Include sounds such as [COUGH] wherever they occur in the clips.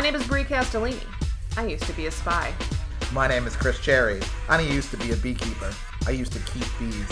My name is Brie Castellini. I used to be a spy. My name is Chris Cherry. I used to be a beekeeper. I used to keep bees.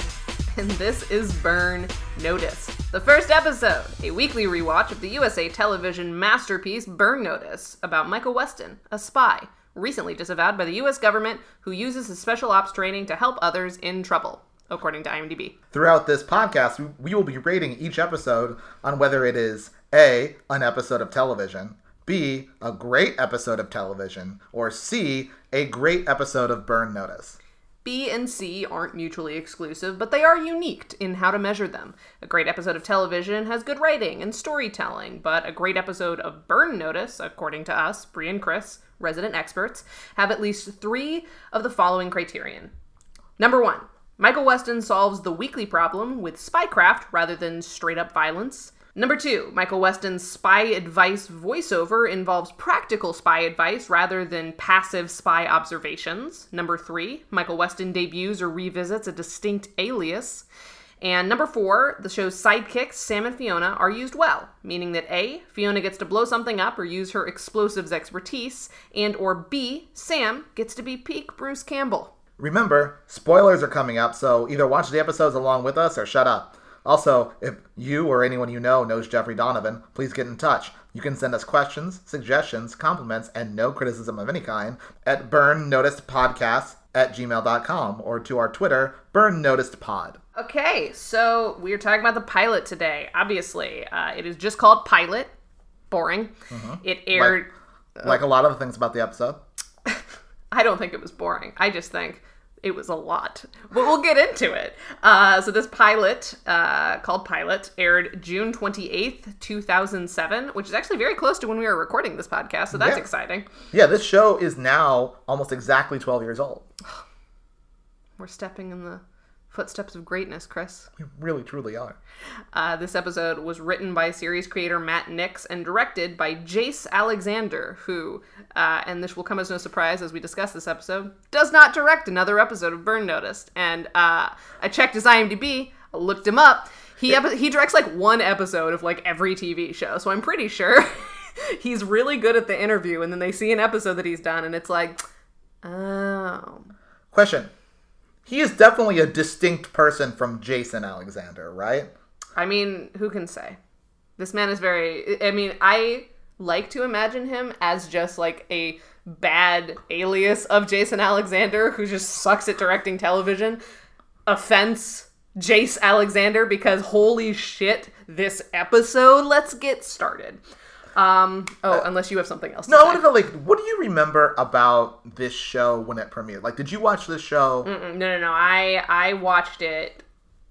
And this is Burn Notice, the first episode, a weekly rewatch of the USA television masterpiece Burn Notice about Michael Weston, a spy, recently disavowed by the US government who uses his special ops training to help others in trouble, according to IMDb. Throughout this podcast, we- we will be rating each episode on whether it is A, an episode of television, B, a great episode of television, or C, a great episode of Burn Notice. B and C aren't mutually exclusive, but they are unique in how to measure them. A great episode of television has good writing and storytelling, but a great episode of Burn Notice, according to us, Brie and Chris, resident experts, have at least three of the following criterion. Number one, Michael Weston solves the weekly problem with spycraft rather than straight up violence. Number two, Michael Weston's spy advice voiceover involves practical spy advice rather than passive spy observations. Number three, Michael Weston debuts or revisits a distinct alias. And number four, the show's sidekicks, Sam and Fiona, are used well, meaning that A, Fiona gets to blow something up or use her explosives expertise, and or B, Sam gets to be peak Bruce Campbell. Remember, spoilers are coming up, so either watch the episodes along with us or shut up. Also, if you or anyone you know knows Jeffrey Donovan, please get in touch. You can send us questions, suggestions, compliments, and no criticism of any kind at burnnoticedpodcast at gmail.com or to our Twitter, burnnoticedpod. Okay, so we're talking about the pilot today. Obviously, uh, it is just called Pilot. Boring. It aired. Like a lot of the things about the episode. [LAUGHS] I don't think it was boring. I just think it was a lot. But we'll get into it. Uh, so this pilot, uh, called Pilot, aired June 28th, 2007, which is actually very close to when we were recording this podcast, so that's Yeah. exciting. Yeah, this show is now almost exactly 12 years old. We're stepping in the footsteps of greatness, Chris. We really, truly are. Uh, this episode was written by series creator Matt Nix and directed by Jace Alexander, who, uh, and this will come as no surprise as we discuss this episode, does not direct another episode of Burn Noticed. And uh, I checked his IMDb, I looked him up. He epi- he directs like one episode of like every TV show, so I'm pretty sure [LAUGHS] he's really good at the interview. And then they see an episode that he's done, and it's like, oh, Question. He is definitely a distinct person from Jason Alexander, right? I mean, who can say? This man is very. I mean, I like to imagine him as just like a bad alias of Jason Alexander who just sucks at directing television. Offense, Jace Alexander, because holy shit, this episode. Let's get started. Um. Oh, unless you have something else. To No, I say. want to know, like, what do you remember about this show when it premiered? Like, did you watch this show? Mm, No, no, no. I I watched it.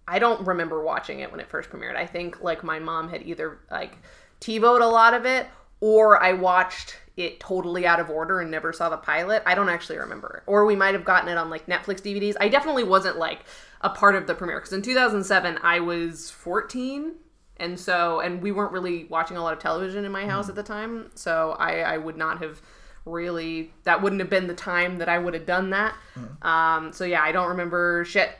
I don't remember watching it when it first premiered. I think like my mom had either like TiVoed a lot of it, or I watched it totally out of order and never saw the pilot. I don't actually remember. Or we might have gotten it on like Netflix DVDs. I definitely wasn't like a part of the premiere because in 2007 I was 14 and so and we weren't really watching a lot of television in my house mm. at the time so i i would not have really that wouldn't have been the time that i would have done that mm. um so yeah i don't remember shit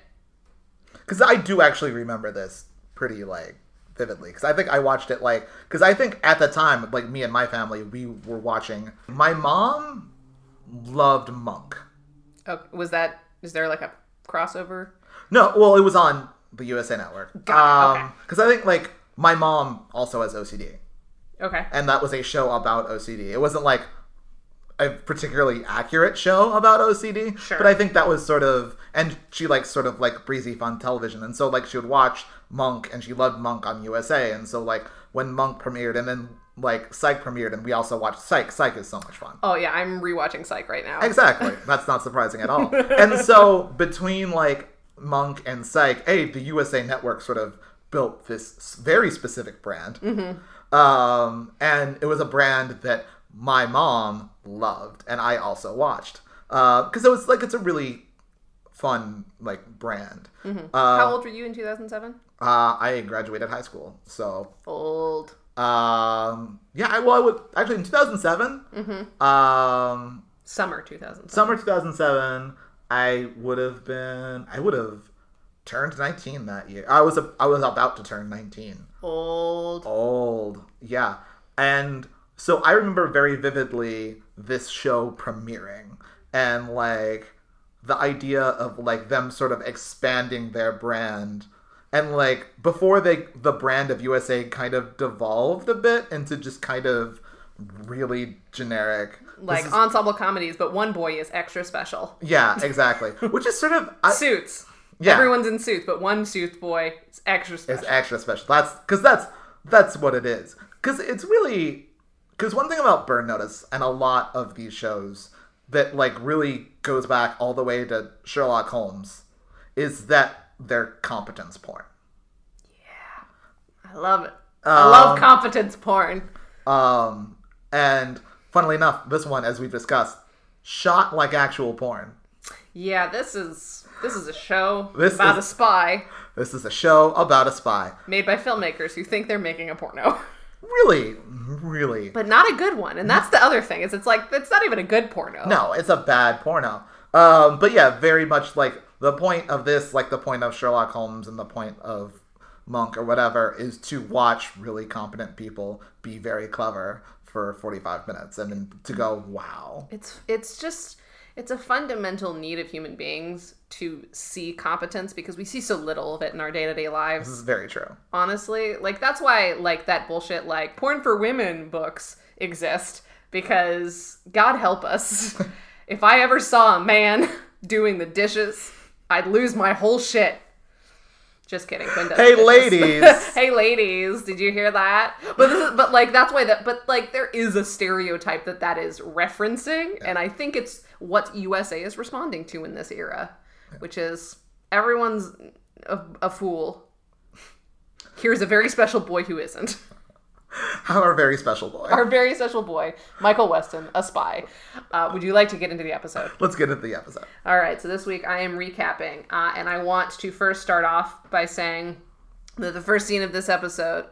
Because I do actually remember this pretty, like, vividly. Because I think I watched it, like, because I think at the time, like, me and my family, we were watching. My mom loved Monk. oh, was that is there like a crossover No, well, it was on the USA Network. Got it, okay. Um, because I think, like, my mom also has OCD. okay and that was a show about OCD. It wasn't like a particularly accurate show about OCD, Sure. but I think that was sort of, and she likes sort of like breezy fun television, and so like she would watch Monk, and she loved Monk on USA, and so like when Monk premiered, and then like Psych premiered, and we also watched Psych. Psych is so much fun. oh yeah i'm rewatching psych right now Exactly. [LAUGHS] That's not surprising at all. [LAUGHS] And so between like Monk and Psych, a the USA Network sort of built this very specific brand, um, and it was a brand that my mom loved, and I also watched because it was like it's a really fun like brand. how old were you in 2007 Uh, I graduated high school, so old um, yeah. I, well, I would actually in two thousand seven. Um, summer 2007 summer 2007 i would have been i would have turned 19 that year. I was a, i was about to turn 19 old. Old yeah. And so I remember very vividly this show premiering and like the idea of like them sort of expanding their brand. And like before they the brand of USA kind of devolved a bit into just kind of really generic. Like is- ensemble comedies, but one boy is extra special. yeah exactly. Which is sort of I, Suits. Yeah. Everyone's in suits, but one suits boy is extra special. It's extra special. That's because that's that's what it is. Because it's really because one thing about Burn Notice and a lot of these shows that like really goes back all the way to Sherlock Holmes is that they're competence porn. Yeah, I love it. I love Um, competence porn. Um, and funnily enough, this one, as we've discussed, shot like actual porn. Yeah, this is this is a show This about is- a spy This is a show about a spy. made by filmmakers who think they're making a porno. Really, really. But not a good one. And that's the other thing, is it's like it's not even a good porno. No, it's a bad porno. Um, but yeah, very much like the point of this, like the point of Sherlock Holmes and the point of Monk or whatever, is to watch really competent people be very clever for 45 minutes and then to go, wow. It's it's just it's a fundamental need of human beings to see competence because we see so little of it in our day-to-day lives. This is very true. Honestly, like that's why like that bullshit like porn for women books exist because god help us. [LAUGHS] if I ever saw a man [LAUGHS] doing the dishes, I'd lose my whole shit. Just kidding. Hey, ladies. [LAUGHS] hey, ladies. Did you hear that? But this is, but like that's why that. But like there is a stereotype that that is referencing, and I think it's what USA is responding to in this era, which is everyone's a, a fool. Here's a very special boy who isn't. [LAUGHS] Our very special boy. Our very special boy, Michael Weston, a spy. Uh, would you like to get into the episode? Let's get into the episode. All right, so this week I am recapping, uh, and I want to first start off by saying that the first scene of this episode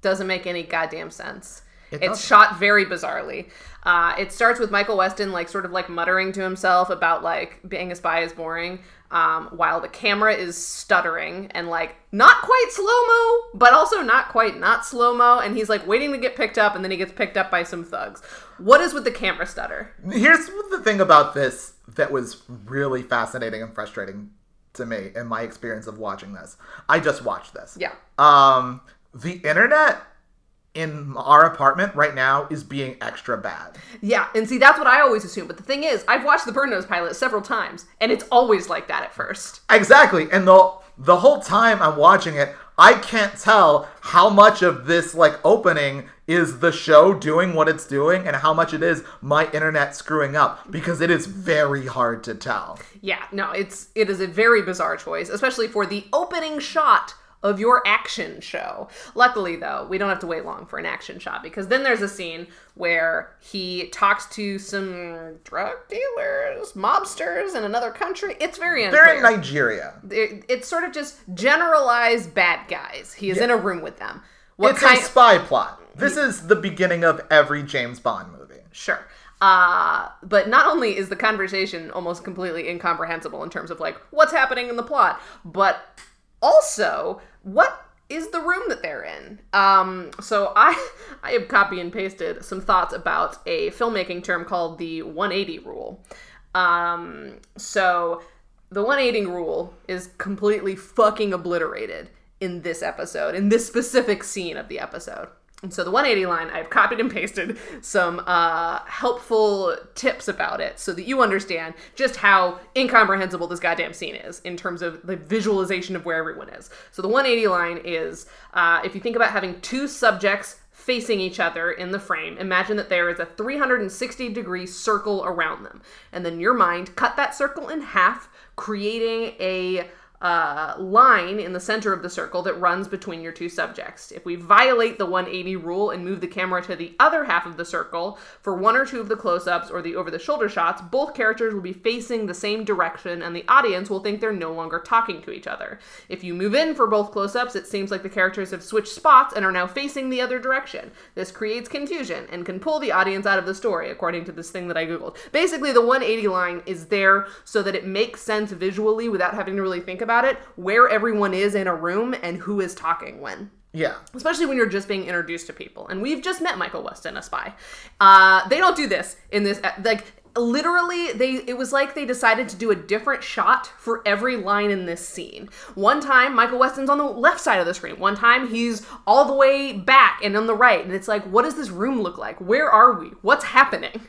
doesn't make any goddamn sense. It it's shot very bizarrely. Uh, it starts with Michael Weston like sort of like muttering to himself about like being a spy is boring, um, while the camera is stuttering and like not quite slow mo, but also not quite not slow mo, and he's like waiting to get picked up, and then he gets picked up by some thugs. What is with the camera stutter? Here's the thing about this that was really fascinating and frustrating to me in my experience of watching this. I just watched this. Yeah. Um, the internet in our apartment right now is being extra bad. Yeah, and see, that's what I always assume. But the thing is, I've watched the Burn Notice pilot several times, and it's always like that at first. Exactly. And the the whole time I'm watching it, I can't tell how much of this like opening is the show doing what it's doing and how much it is my internet screwing up because it is very hard to tell. Yeah, no, it's it is a very bizarre choice, especially for the opening shot of your action show. Luckily, though, we don't have to wait long for an action shot because then there's a scene where he talks to some drug dealers, mobsters in another country. It's very unclear. They're in Nigeria. It- it's sort of just generalized bad guys. He is in a room with them. What it's kind? a spy plot. This is the beginning of every James Bond movie. Sure. Uh, but not only is the conversation almost completely incomprehensible in terms of like what's happening in the plot, but also what is the room that they're in. Um, so I [LAUGHS] I have copy and pasted some thoughts about a filmmaking term called the 180 rule. Um, so the 180 rule is completely fucking obliterated in this episode, in this specific scene of the episode. And so the 180 line, I've copied and pasted some uh, helpful tips about it so that you understand just how incomprehensible this goddamn scene is in terms of the visualization of where everyone is. So the 180 line is uh, if you think about having two subjects facing each other in the frame, imagine that there is a 360 degree circle around them. And then your mind cut that circle in half, creating a uh, line in the center of the circle that runs between your two subjects. If we violate the 180 rule and move the camera to the other half of the circle for one or two of the close ups or the over the shoulder shots, both characters will be facing the same direction and the audience will think they're no longer talking to each other. If you move in for both close ups, it seems like the characters have switched spots and are now facing the other direction. This creates confusion and can pull the audience out of the story, according to this thing that I Googled. Basically, the 180 line is there so that it makes sense visually without having to really think about it, where everyone is in a room and who is talking when. Yeah. especially when you're just being introduced to people. And we've just met Michael Weston, a spy. Uh, they don't do this in this. Like literally, they it was like they decided to do a different shot for every line in this scene. One time, Michael Weston's on the left side of the screen. One time, he's all the way back and on the right. And it's like, what does this room look like? Where are we? What's happening?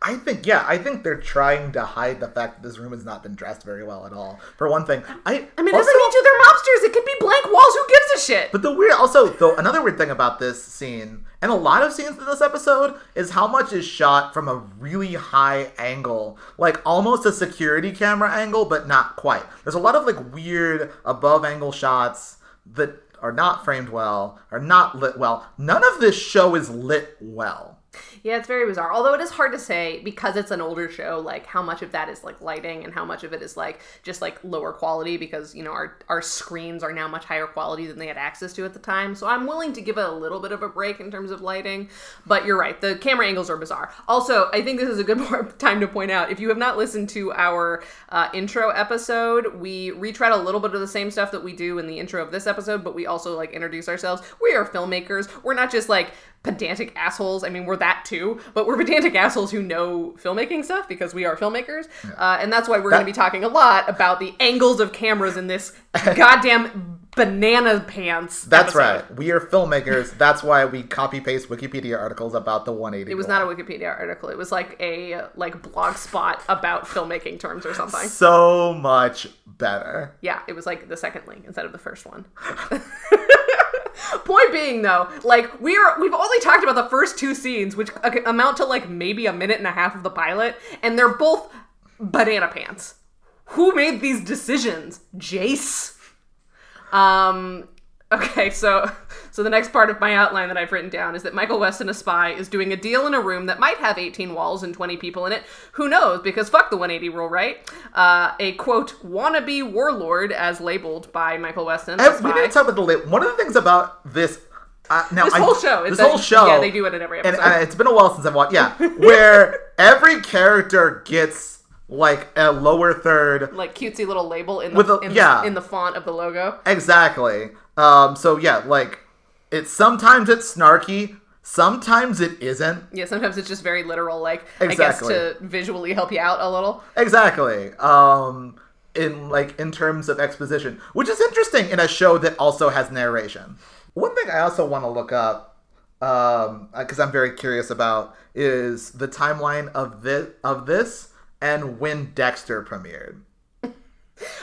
I think yeah, I think they're trying to hide the fact that this room has not been dressed very well at all. For one thing, I I mean, it doesn't mean to they're mobsters. It could be blank walls. Who gives a shit? But the weird, also though, another weird thing about this scene and a lot of scenes in this episode is how much is shot from a really high angle, like almost a security camera angle, but not quite. There's a lot of like weird above angle shots that are not framed well, are not lit well. None of this show is lit well. Yeah, it's very bizarre. Although it is hard to say because it's an older show, like how much of that is like lighting and how much of it is like just like lower quality because you know our our screens are now much higher quality than they had access to at the time. So I'm willing to give it a little bit of a break in terms of lighting. But you're right, the camera angles are bizarre. Also, I think this is a good [LAUGHS] time to point out if you have not listened to our uh, intro episode, we retread a little bit of the same stuff that we do in the intro of this episode, but we also like introduce ourselves. We are filmmakers. We're not just like pedantic assholes. I mean, we're that too, but we're pedantic assholes who know filmmaking stuff because we are filmmakers. Uh, and that's why we're going to be talking a lot about the angles of cameras in this [LAUGHS] goddamn banana pants. That's episode. right. We are filmmakers. That's why we copy paste Wikipedia articles about the 180. It was not a Wikipedia article. It was like a like blog spot about filmmaking terms or something. so much better. Yeah, it was like the second link instead of the first one. [LAUGHS] [LAUGHS] [LAUGHS] Point being, though, like we're we've only talked about the first two scenes, which amount to like maybe a minute and a half of the pilot, and they're both banana pants. Who made these decisions, Jace? Um. Okay, so [LAUGHS] so the next part of my outline that I've written down is that Michael Weston, a spy, is doing a deal in a room that might have 18 walls and 20 people in it. Who knows? Because fuck the 180 rule, right? Uh, a quote wannabe warlord, as labeled by Michael Weston. And we didn't talk about the late. One of the things about this. Uh, now This I- whole show, This it's a- whole show. yeah, they do it in every And episode. uh, it's been a while since I've watched. Yeah, [LAUGHS] where every character gets like a lower third. like cutesy little label in the, With a- in, yeah. the in the font of the logo. Exactly. Um. So yeah, like it's sometimes it's snarky. Sometimes it isn't. Yeah, sometimes it's just very literal, like Exactly. I guess to visually help you out a little. Exactly. Um. In like in terms of exposition, which is interesting in a show that also has narration. One thing I also want to look up, um, because I'm very curious about, is the timeline of this of this and when Dexter premiered. [LAUGHS]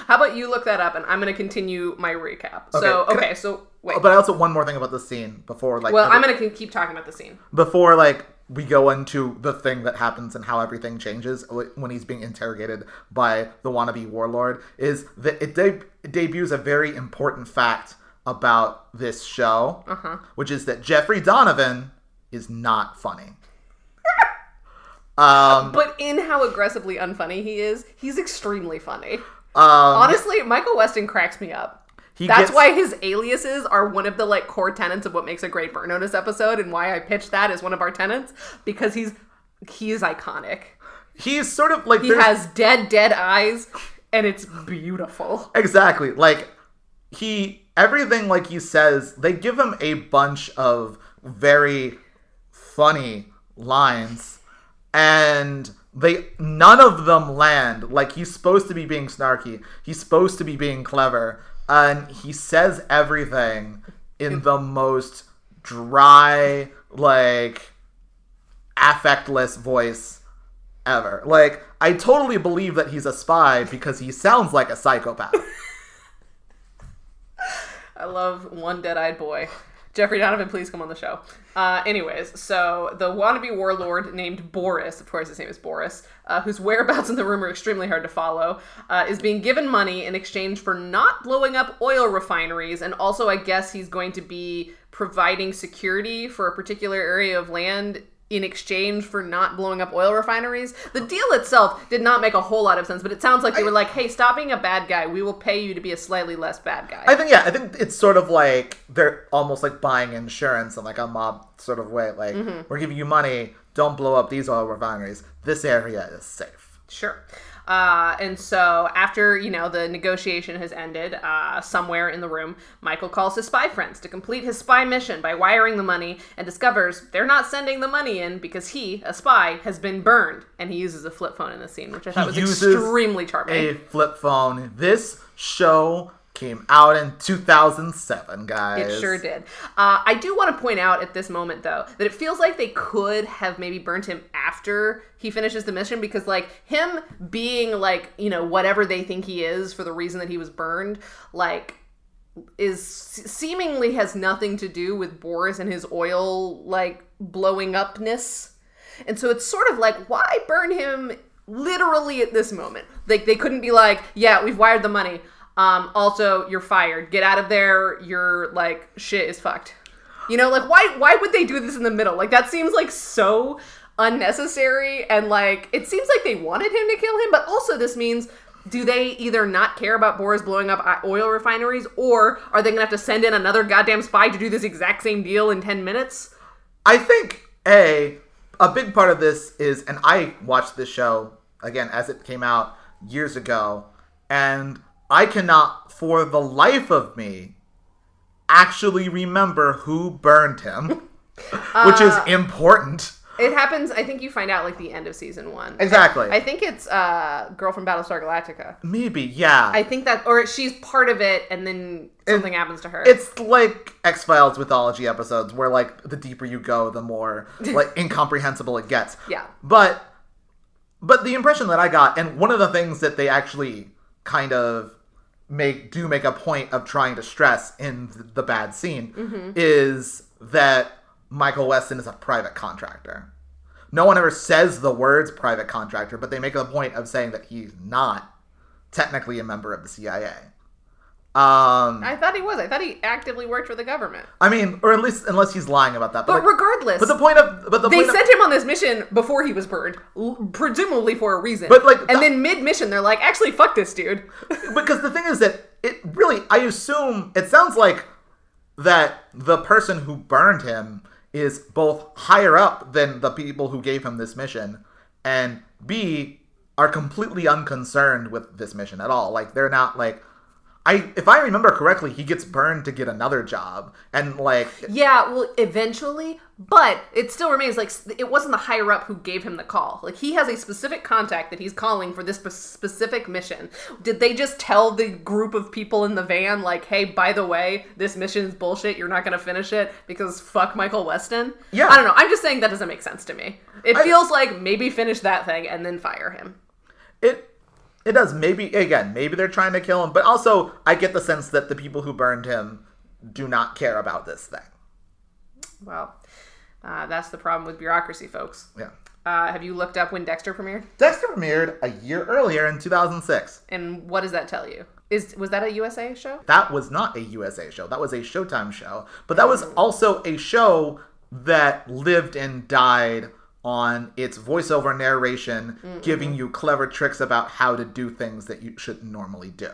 How about you look that up, and I'm going to continue my recap. so Okay, I- okay, so wait. But also one more thing about the scene before like well, I'm going to keep talking about the scene. before like we go into the thing that happens and how everything changes when he's being interrogated by the wannabe warlord is that it, de- it debuts a very important fact about this show Uh-huh. which is that jeffrey donovan is not funny [LAUGHS] um, But in how aggressively unfunny he is, he's extremely funny. um, Honestly, Michael Weston cracks me up. He That's gets- why his aliases are one of the like core tenets of what makes a great Burn Notice episode, and why I pitched that as one of our tenets because he's he is iconic. he's sort of like He there's- has dead, dead eyes, and it's beautiful. Exactly. Like he everything like he says, they give him a bunch of very funny lines and they none of them land. Like he's supposed to be being snarky. He's supposed to be being clever and he says everything in the most dry like affectless voice ever. Like, I totally believe that he's a spy because he sounds like a psychopath. [LAUGHS] I love one dead-eyed boy. Jeffrey Donovan, please come on the show. Uh, anyways, so the wannabe warlord named Boris, of course his name is Boris, uh, whose whereabouts in the room are extremely hard to follow, uh, is being given money in exchange for not blowing up oil refineries, and also I guess he's going to be providing security for a particular area of land in exchange for not blowing up oil refineries. The deal itself did not make a whole lot of sense, but it sounds like they were like, "Hey, stop being a bad guy. We will pay you to be a slightly less bad guy." I think, yeah, I think it's sort of like they're almost like buying insurance in like a mob sort of way. Like, mm-hmm. we're giving you money, don't blow up these oil refineries. This area is safe. Sure. Uh, and so after you know the negotiation has ended, uh, somewhere in the room, Michael calls his spy friends to complete his spy mission by wiring the money, and discovers they're not sending the money in because he, a spy, has been burned, and he uses a flip phone in the scene, which I thought was uses extremely charming. A flip phone. This show came out in 2007, guys. It sure did. Uh, I do want to point out at this moment, though, that it feels like they could have maybe burnt him after he finishes the mission because, like, him being, like, you know, whatever they think he is for the reason that he was burned, like, is seemingly has nothing to do with Boris and his oil, like, blowing upness. And so it's sort of like, why burn him literally at this moment? Like, they couldn't be like, yeah, we've wired the money. Um, also, you're fired. Get out of there. Your like shit is fucked. You know, like why why would they do this in the middle? Like that seems like so unnecessary and like it seems like they wanted him to kill him, but also this means do they either not care about Boris blowing up oil refineries or are they going to have to send in another goddamn spy to do this exact same deal in 10 minutes? I think a a big part of this is and I watched this show again as it came out years ago and I cannot, for the life of me, actually remember who burned him, [LAUGHS] which is Uh, important. It happens, I think you find out like the end of season one. Exactly. I think it's uh, Girl from Battlestar Galactica. Maybe, yeah. I think that, or she's part of it, and then something happens to her. it's like X Files mythology episodes, where like the deeper you go, the more [LAUGHS] like incomprehensible it gets. Yeah. But, but the impression that I got, and one of the things that they actually kind of make do make a point of trying to stress in the bad scene Mm-hmm. is that Michael Weston is a private contractor. No one ever says the words private contractor, but they make a point of saying that he's not technically a member of the CIA. Um, I thought he was. I thought he actively worked for the government. I mean, or at least unless he's lying about that. But like- regardless, but the point of but the they point of- sent him on this mission before he was burned, presumably for a reason. But, like, and then mid mission, they're like, actually, fuck this dude. [LAUGHS] because the thing is that it really I assume it sounds like that the person who burned him is both higher up than the people who gave him this mission and B are completely unconcerned with this mission at all. Like they're not like I if I remember correctly, he gets burned to get another job and like yeah, well, eventually, but it still remains like it wasn't the higher up who gave him the call. Like he has a specific contact that he's calling for this specific mission. Did they just tell the group of people in the van like, "Hey, by the way, this mission is bullshit. You're not going to finish it because fuck Michael Weston"? Yeah. I don't know. I'm just saying that doesn't make sense to me. It I- feels like maybe finish that thing and then fire him. it it does maybe again maybe they're trying to kill him but also i get the sense that the people who burned him do not care about this thing Well, uh, that's the problem with bureaucracy, folks. yeah Uh, have you looked up when Dexter premiered? dexter premiered a year earlier in 2006 And what does that tell you? Is was that a USA show? that was not a usa show that was a showtime show but that was also a show that lived and died on its voiceover narration giving you clever tricks about how to do things that you shouldn't normally do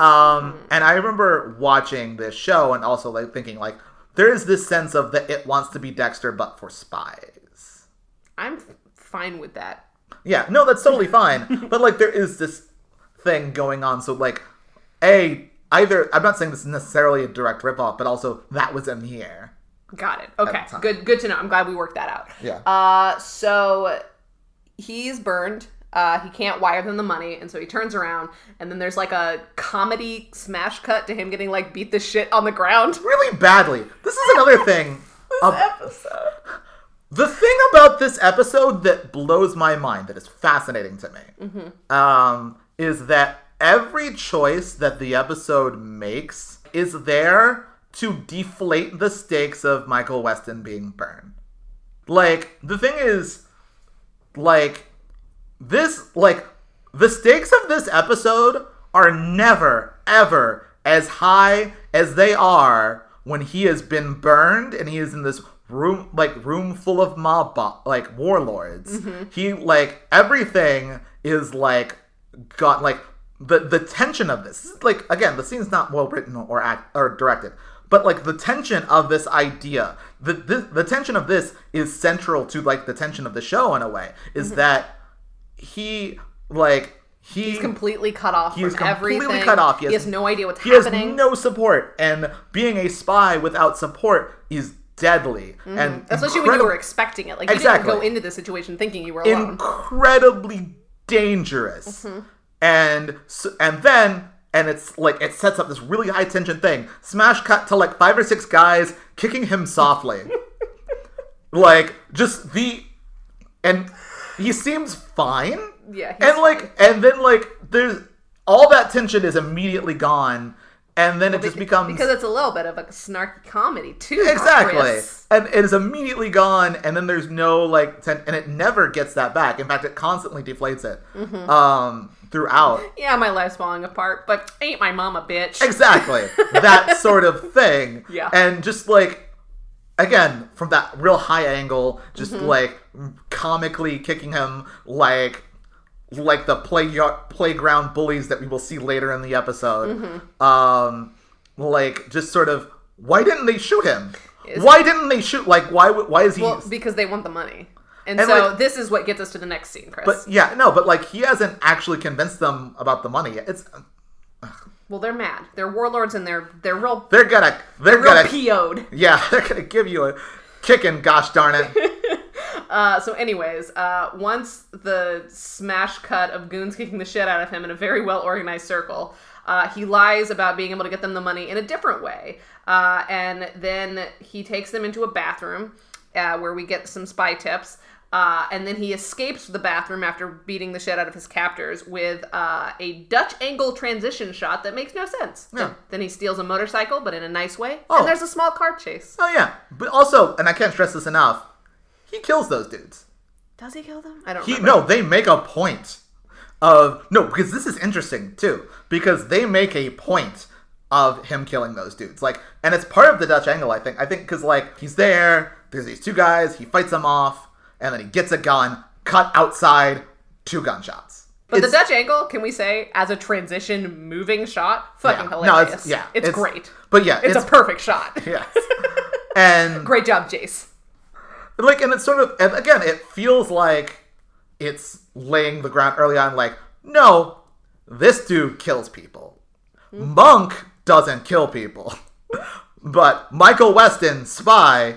Um, and I remember watching this show and also like thinking like there is this sense of that it wants to be Dexter but for spies. I'm fine with that. Yeah, no, that's totally fine. [LAUGHS] but like there is this thing going on. So like, a either I'm not saying this is necessarily a direct ripoff, but also that was in the air. Got it. Okay. Good good to know. I'm glad we worked that out. Yeah. Uh so he's burned. Uh, he can't wire them the money, and so he turns around, and then there's like a comedy smash cut to him getting like beat the shit on the ground. [LAUGHS] Really badly. This is another [LAUGHS] thing. ab- Episode. The thing about this episode that blows my mind, that is fascinating to me, um, is that every choice that the episode makes is there to deflate the stakes of Michael Weston being burned. Like, the thing is, like, this, like, the stakes of this episode are never, ever as high as they are when he has been burned and he is in this room, like, room full of mob, bo- like, warlords. Mm-hmm. He, like, everything is, like, got, like, the, the tension of this, like, again, the scene's not well written or act, or directed, but, like, the tension of this idea, the, the, the tension of this is central to, like, the tension of the show in a way, is that he like he He's completely cut off He is from completely everything. cut off. He He has- has, no idea what's happening. he has no support, and being a spy without support is deadly. And Especially when you were expecting it. Like you Exactly. didn't go into the situation thinking you were alone. incredibly dangerous. Mm-hmm. And so, and then and it's like it sets up this really high tension thing. Smash cut to like five or six guys kicking him softly. [LAUGHS] like just the and he seems fine. Yeah, he's And like and then like there's all that tension is immediately gone and then it just becomes because it's a little bit of a snarky comedy too. Exactly. Chris. And it is immediately gone, and then there's no like, ten- and it never gets that back. In fact, it constantly deflates it Mm-hmm. um, throughout. Yeah, my life's falling apart, but ain't my mom a bitch? Exactly [LAUGHS] that sort of thing. Yeah. And just like, again, from that real high angle, just Mm-hmm. like comically kicking him like. Like the play playground bullies that we will see later in the episode, Mm-hmm. um, like just sort of why didn't they shoot him? Is- why didn't they shoot? Like why? Why is he? Well, because they want the money. And, And, so like- this is what gets us to the next scene, Chris. But yeah, no, but like he hasn't actually convinced them about the money. yet. It's well, they're mad. They're warlords and they're they're real they're gonna they're real gonna PO'd. yeah [LAUGHS] they're gonna give you a kicking. Gosh darn it! [LAUGHS] Uh, so, anyways, uh, once the smash cut of goons kicking the shit out of him in a very well organized circle, uh, he lies about being able to get them the money in a different way. Uh, and then he takes them into a bathroom uh, where we get some spy tips. Uh, and then he escapes the bathroom after beating the shit out of his captors with uh, a Dutch angle transition shot that makes no sense. Yeah. Then he steals a motorcycle, but in a nice way. Oh. And there's a small car chase. Oh yeah, but also, and I can't stress this enough. He kills those dudes. Does he kill them? I don't He remember. no, they make a point of no because this is interesting too because they make a point of him killing those dudes like and it's part of the Dutch angle I think I think because like he's there there's these two guys he fights them off and then he gets a gun cut outside two gunshots But It's- the Dutch angle, can we say, as a transition moving shot, fucking yeah. hilarious. no it's yeah it's, great. but yeah It's, a perfect shot. [LAUGHS] yes [LAUGHS] and Great job, Jace. like and it's sort of and again it feels like it's laying the ground early on like no this dude kills people hmm? monk doesn't kill people [LAUGHS] but michael weston spy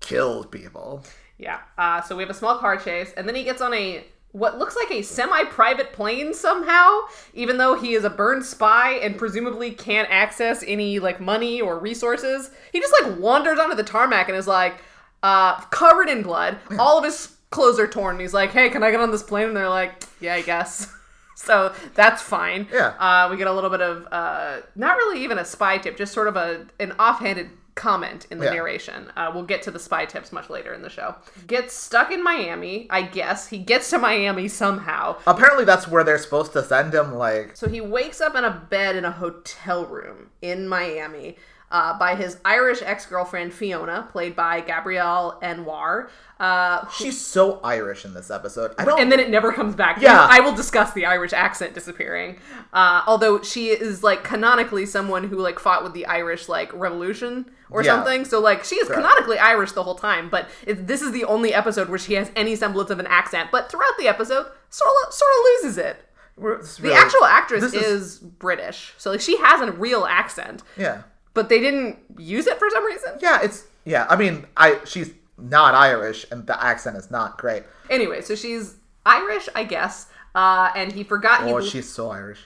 kills people Yeah. Uh, so we have a small car chase, and then he gets on a what looks like a semi-private plane somehow, even though he is a burned spy and presumably can't access any like money or resources. He just like wanders onto the tarmac and is like uh, covered in blood. All of his clothes are torn. And he's like, "Hey, can I get on this plane?" And they're like, "Yeah, I guess." [LAUGHS] so that's fine. Yeah. Uh, we get a little bit of uh, not really even a spy tip, just sort of a an offhanded comment in the Yeah. narration. Uh, we'll get to the spy tips much later in the show. Gets stuck in Miami, I guess. He gets to Miami somehow. apparently that's where they're supposed to send him like So he wakes up in a bed in a hotel room in Miami uh, by his Irish ex girlfriend Fiona, played by Gabrielle Anwar. Uh, she's so irish in this episode i don't and then it never comes back. Yeah. I will discuss the Irish accent disappearing. Uh, although she is like canonically someone who like fought with the Irish like revolution or Yeah. something. So like she is canonically Irish the whole time. But it, this is the only episode where she has any semblance of an accent. But throughout the episode, sort of sort of loses it. it's The actual actress is, is- British, so like she has a real accent, yeah but they didn't use it for some reason. yeah it's yeah i mean i she's not irish and the accent is not great Anyway, so she's Irish, I guess. Uh, and he forgot he oh she's so irish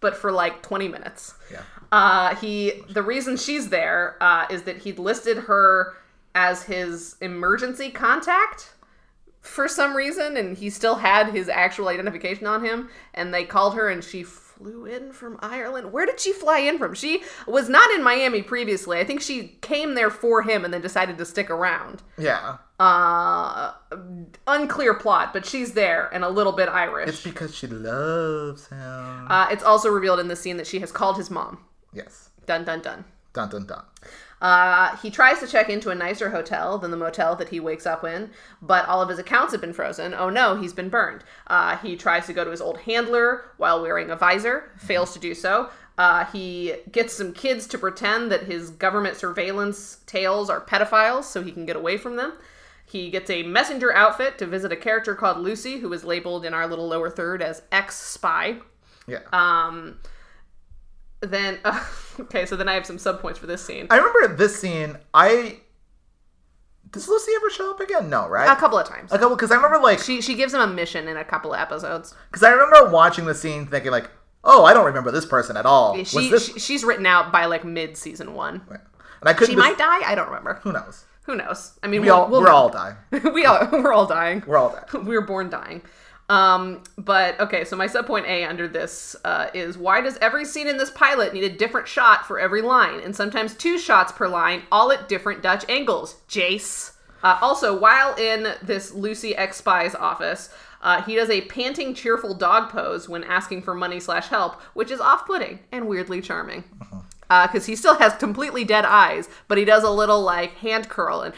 but for like 20 minutes. yeah Uh, he the reason she's there uh, is that he'd listed her as his emergency contact for some reason, and he still had his actual identification on him. And they called her, and she flew in from Ireland. Where did she fly in from? She was not in Miami previously. I think she came there for him and then decided to stick around. yeah Uh, unclear plot, but she's there and a little bit Irish. It's because she loves him. uh, it's also revealed in the scene that she has called his mom. yes. Dun dun dun. Dun dun dun. Uh, he tries to check into a nicer hotel than the motel that he wakes up in, but all of his accounts have been frozen. Oh no, he's been burned. Uh, he tries to go to his old handler while wearing a visor, fails to do so. Uh, he gets some kids to pretend that his government surveillance tails are pedophiles so he can get away from them. He gets a messenger outfit to visit a character called Lucy, who is labeled in our little lower third as ex spy. Yeah. Um, then, uh, [LAUGHS] okay, so then I have some subpoints for this scene. I remember this scene. I does Lucy ever show up again? No, right? A couple of times. A couple because I remember like She she gives him a mission in a couple of episodes. because I remember watching the scene thinking like, oh, I don't remember this person at all. She, this? she she's written out by like mid season one. and I couldn't. She might die. I don't remember. Who knows? Who knows? I mean, We we'll, all we'll we're all dying. [LAUGHS] we all we're all dying. We're all dying. we [LAUGHS] were born dying. Um, but okay, so my subpoint A under this uh, is why does every scene in this pilot need a different shot for every line, and sometimes two shots per line, all at different Dutch angles? Jace. Uh, also, while in this Lucy X Spy's office, uh, he does a panting, cheerful dog pose when asking for money slash help, which is off-putting and weirdly charming. Because he still has completely dead eyes, but he does a little like hand curl and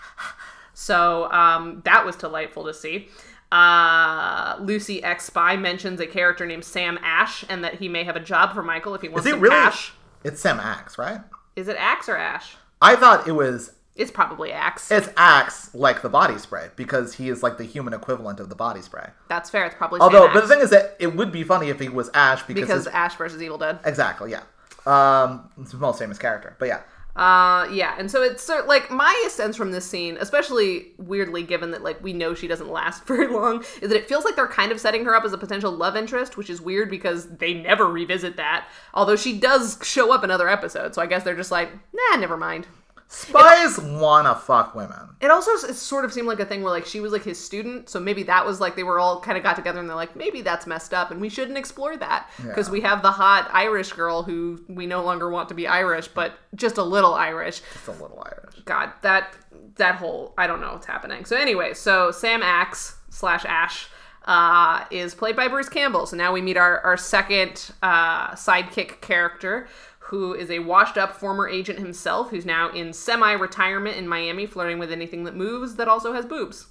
[LAUGHS] so um, that was delightful to see. Uh, Lucy X Spy mentions a character named Sam Ash and that he may have a job for Michael if he wants Is it really? cash. It's Sam Axe, right? Is it Axe or Ash? I thought it was. It's probably Axe. It's Axe like the body spray because he is like the human equivalent of the body spray. That's fair. It's probably Although, Sam but the thing is that it would be funny if he was Ash because, because his- Ash versus Evil Dead. exactly, yeah. Um, it's the most famous character, but yeah. Uh, yeah, and so it's sort like my sense from this scene, especially weirdly given that like we know she doesn't last [LAUGHS] very long, is that it feels like they're kind of setting her up as a potential love interest, which is weird because they never revisit that. Although she does show up in other episodes, so I guess they're just like, nah, never mind. Spies wanna fuck women. It also it sort of seemed like a thing where like she was like his student, so maybe that was like they were all kind of got together and they're like, maybe that's messed up and we shouldn't explore that because Yeah. we have the hot Irish girl who we no longer want to be Irish, but just a little Irish. It's a little Irish. God, that that whole I don't know what's happening. So anyway, so Sam Axe slash Ash uh, is played by Bruce Campbell. So now we meet our our second uh, sidekick character, who is a washed up former agent himself, who's now in semi retirement in Miami, flirting with anything that moves that also has boobs.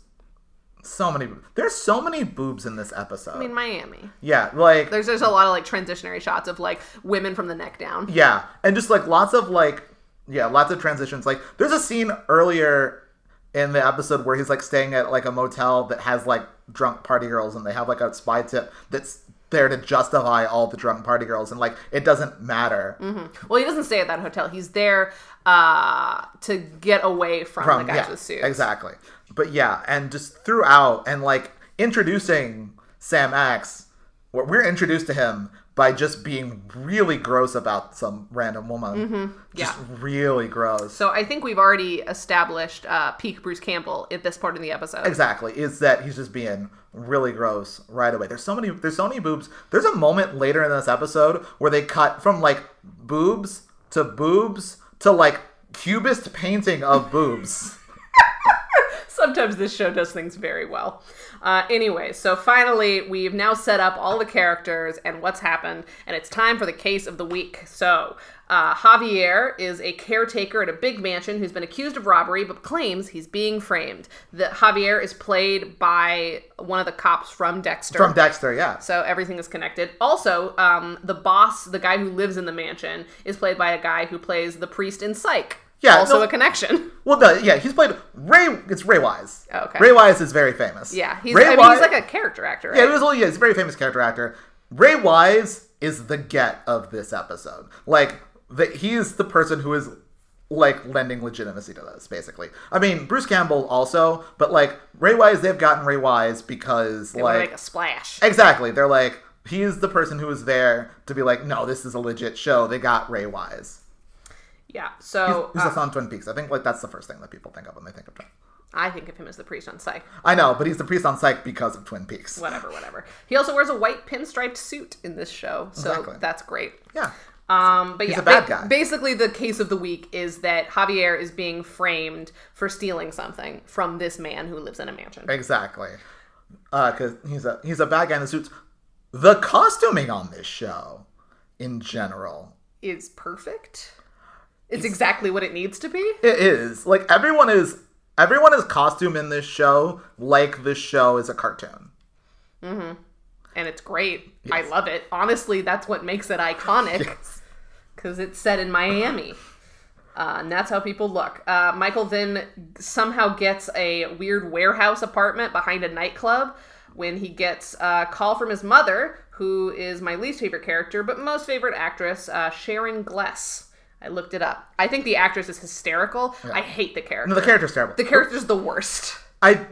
So many. There's so many boobs in this episode. I mean, Miami. yeah, like There's there's a lot of like transitionary shots of like women from the neck down. Yeah, and just like lots of like, yeah, lots of transitions. Like, there's a scene earlier in the episode where he's like staying at like a motel that has like drunk party girls, and they have like a spy tip that's there to justify all the drunk party girls, and like it doesn't matter Well, he doesn't stay at that hotel. He's there uh, to get away from, from the guys yeah, with suits. exactly. But yeah, and just throughout, and like introducing Sam Axe, we're introduced to him by just being really gross about some random woman, Mm-hmm. just really gross. So I think we've already established uh, peak Bruce Campbell at this part in the episode. Exactly. Is that he's just being really gross right away. There's so many there's so many boobs. There's a moment later in this episode where they cut from like boobs to boobs to like cubist painting of boobs. [LAUGHS] Sometimes this show does things very well. Uh, anyway, so finally, we've now set up all the characters and what's happened, and it's time for the case of the week. So, uh, Javier is a caretaker at a big mansion who's been accused of robbery but claims he's being framed. The Javier is played by one of the cops from Dexter. From Dexter, yeah. So everything is connected. Also, um, the boss, the guy who lives in the mansion, is played by a guy who plays the priest in Psych. Yeah, also no- a connection. [LAUGHS] Well, no, yeah, he's played Ray. It's Ray Wise. Oh, okay. Ray Wise is very famous. Yeah, he's. Ray I mean, Wise, he's like a character actor. Right? yeah, he was. Well, yeah, he's a very famous character actor. Ray Wise is the get of this episode. Like, the, he's the person who is like lending legitimacy to this, basically. I mean, Bruce Campbell also, but like Ray Wise, they've gotten Ray Wise because They like a splash. exactly, they're like he's the person who is there to be like, no, this is a legit show. They got Ray Wise. Yeah. So he's uh, that's on Twin Peaks? I think like that's the first thing that people think of when they think of Twin. I think of him as the priest on Psych. I know, but he's the priest on Psych because of Twin Peaks. Whatever, whatever. He also wears a white pinstriped suit in this show, so Exactly. that's great. Yeah. Um, but yeah, a bad ba- guy. basically the case of the week is that Javier is being framed for stealing something from this man who lives in a mansion. Exactly. Because he's a he's a bad guy in the suits. The costuming on this show, in general, Is perfect. It's exactly what it needs to be. it is like everyone is everyone is costume in this show like this show is a cartoon. and it's great. I love it. Honestly, that's what makes it iconic because it's set in Miami. Uh, and that's how people look. Uh, Michael then somehow gets a weird warehouse apartment behind a nightclub when he gets a call from his mother, who is my least favorite character, but most favorite actress, uh, Sharon Gless. I looked it up. I think the actress is hysterical. I hate the character. No, the character's terrible. the character's the worst. I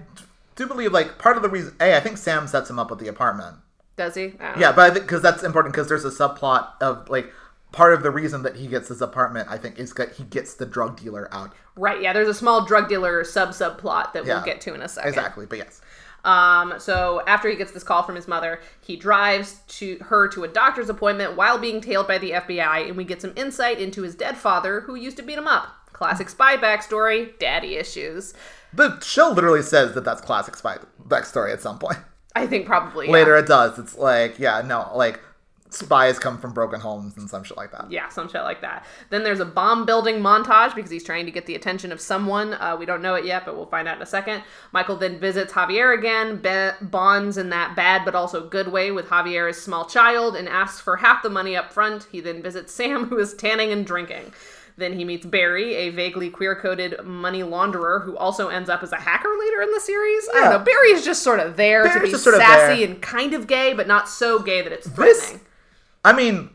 do believe like part of the reason. A, I think Sam sets him up with the apartment. Does he? Oh. Yeah, but I think because that's important because there's a subplot of like part of the reason that he gets his apartment. I think is that he gets the drug dealer out. Right, yeah, there's a small drug dealer sub subplot that Yeah. we'll get to in a second. Exactly, but yes. Um, so after he gets this call from his mother, he drives to her to a doctor's appointment while being tailed by the FBI, and we get some insight into his dead father who used to beat him up. Classic spy backstory, daddy issues. The show literally says that that's classic spy backstory at some point. I think probably yeah. Later it does. It's like, yeah, no, like spies come from broken homes and some shit like that. Yeah, some shit like that. Then there's a bomb building montage because he's trying to get the attention of someone. Uh, we don't know it yet, but we'll find out in a second. Michael then visits Javier again, be- bonds in that bad but also good way with Javier's small child, and asks for half the money up front. He then visits Sam, [LAUGHS] who is tanning and drinking. Then he meets Barry, a vaguely queer coded money launderer who also ends up as a hacker later in the series. I don't know. Barry is just sort of there to be sort sassy and kind of gay, but not so gay that it's This- threatening. I mean,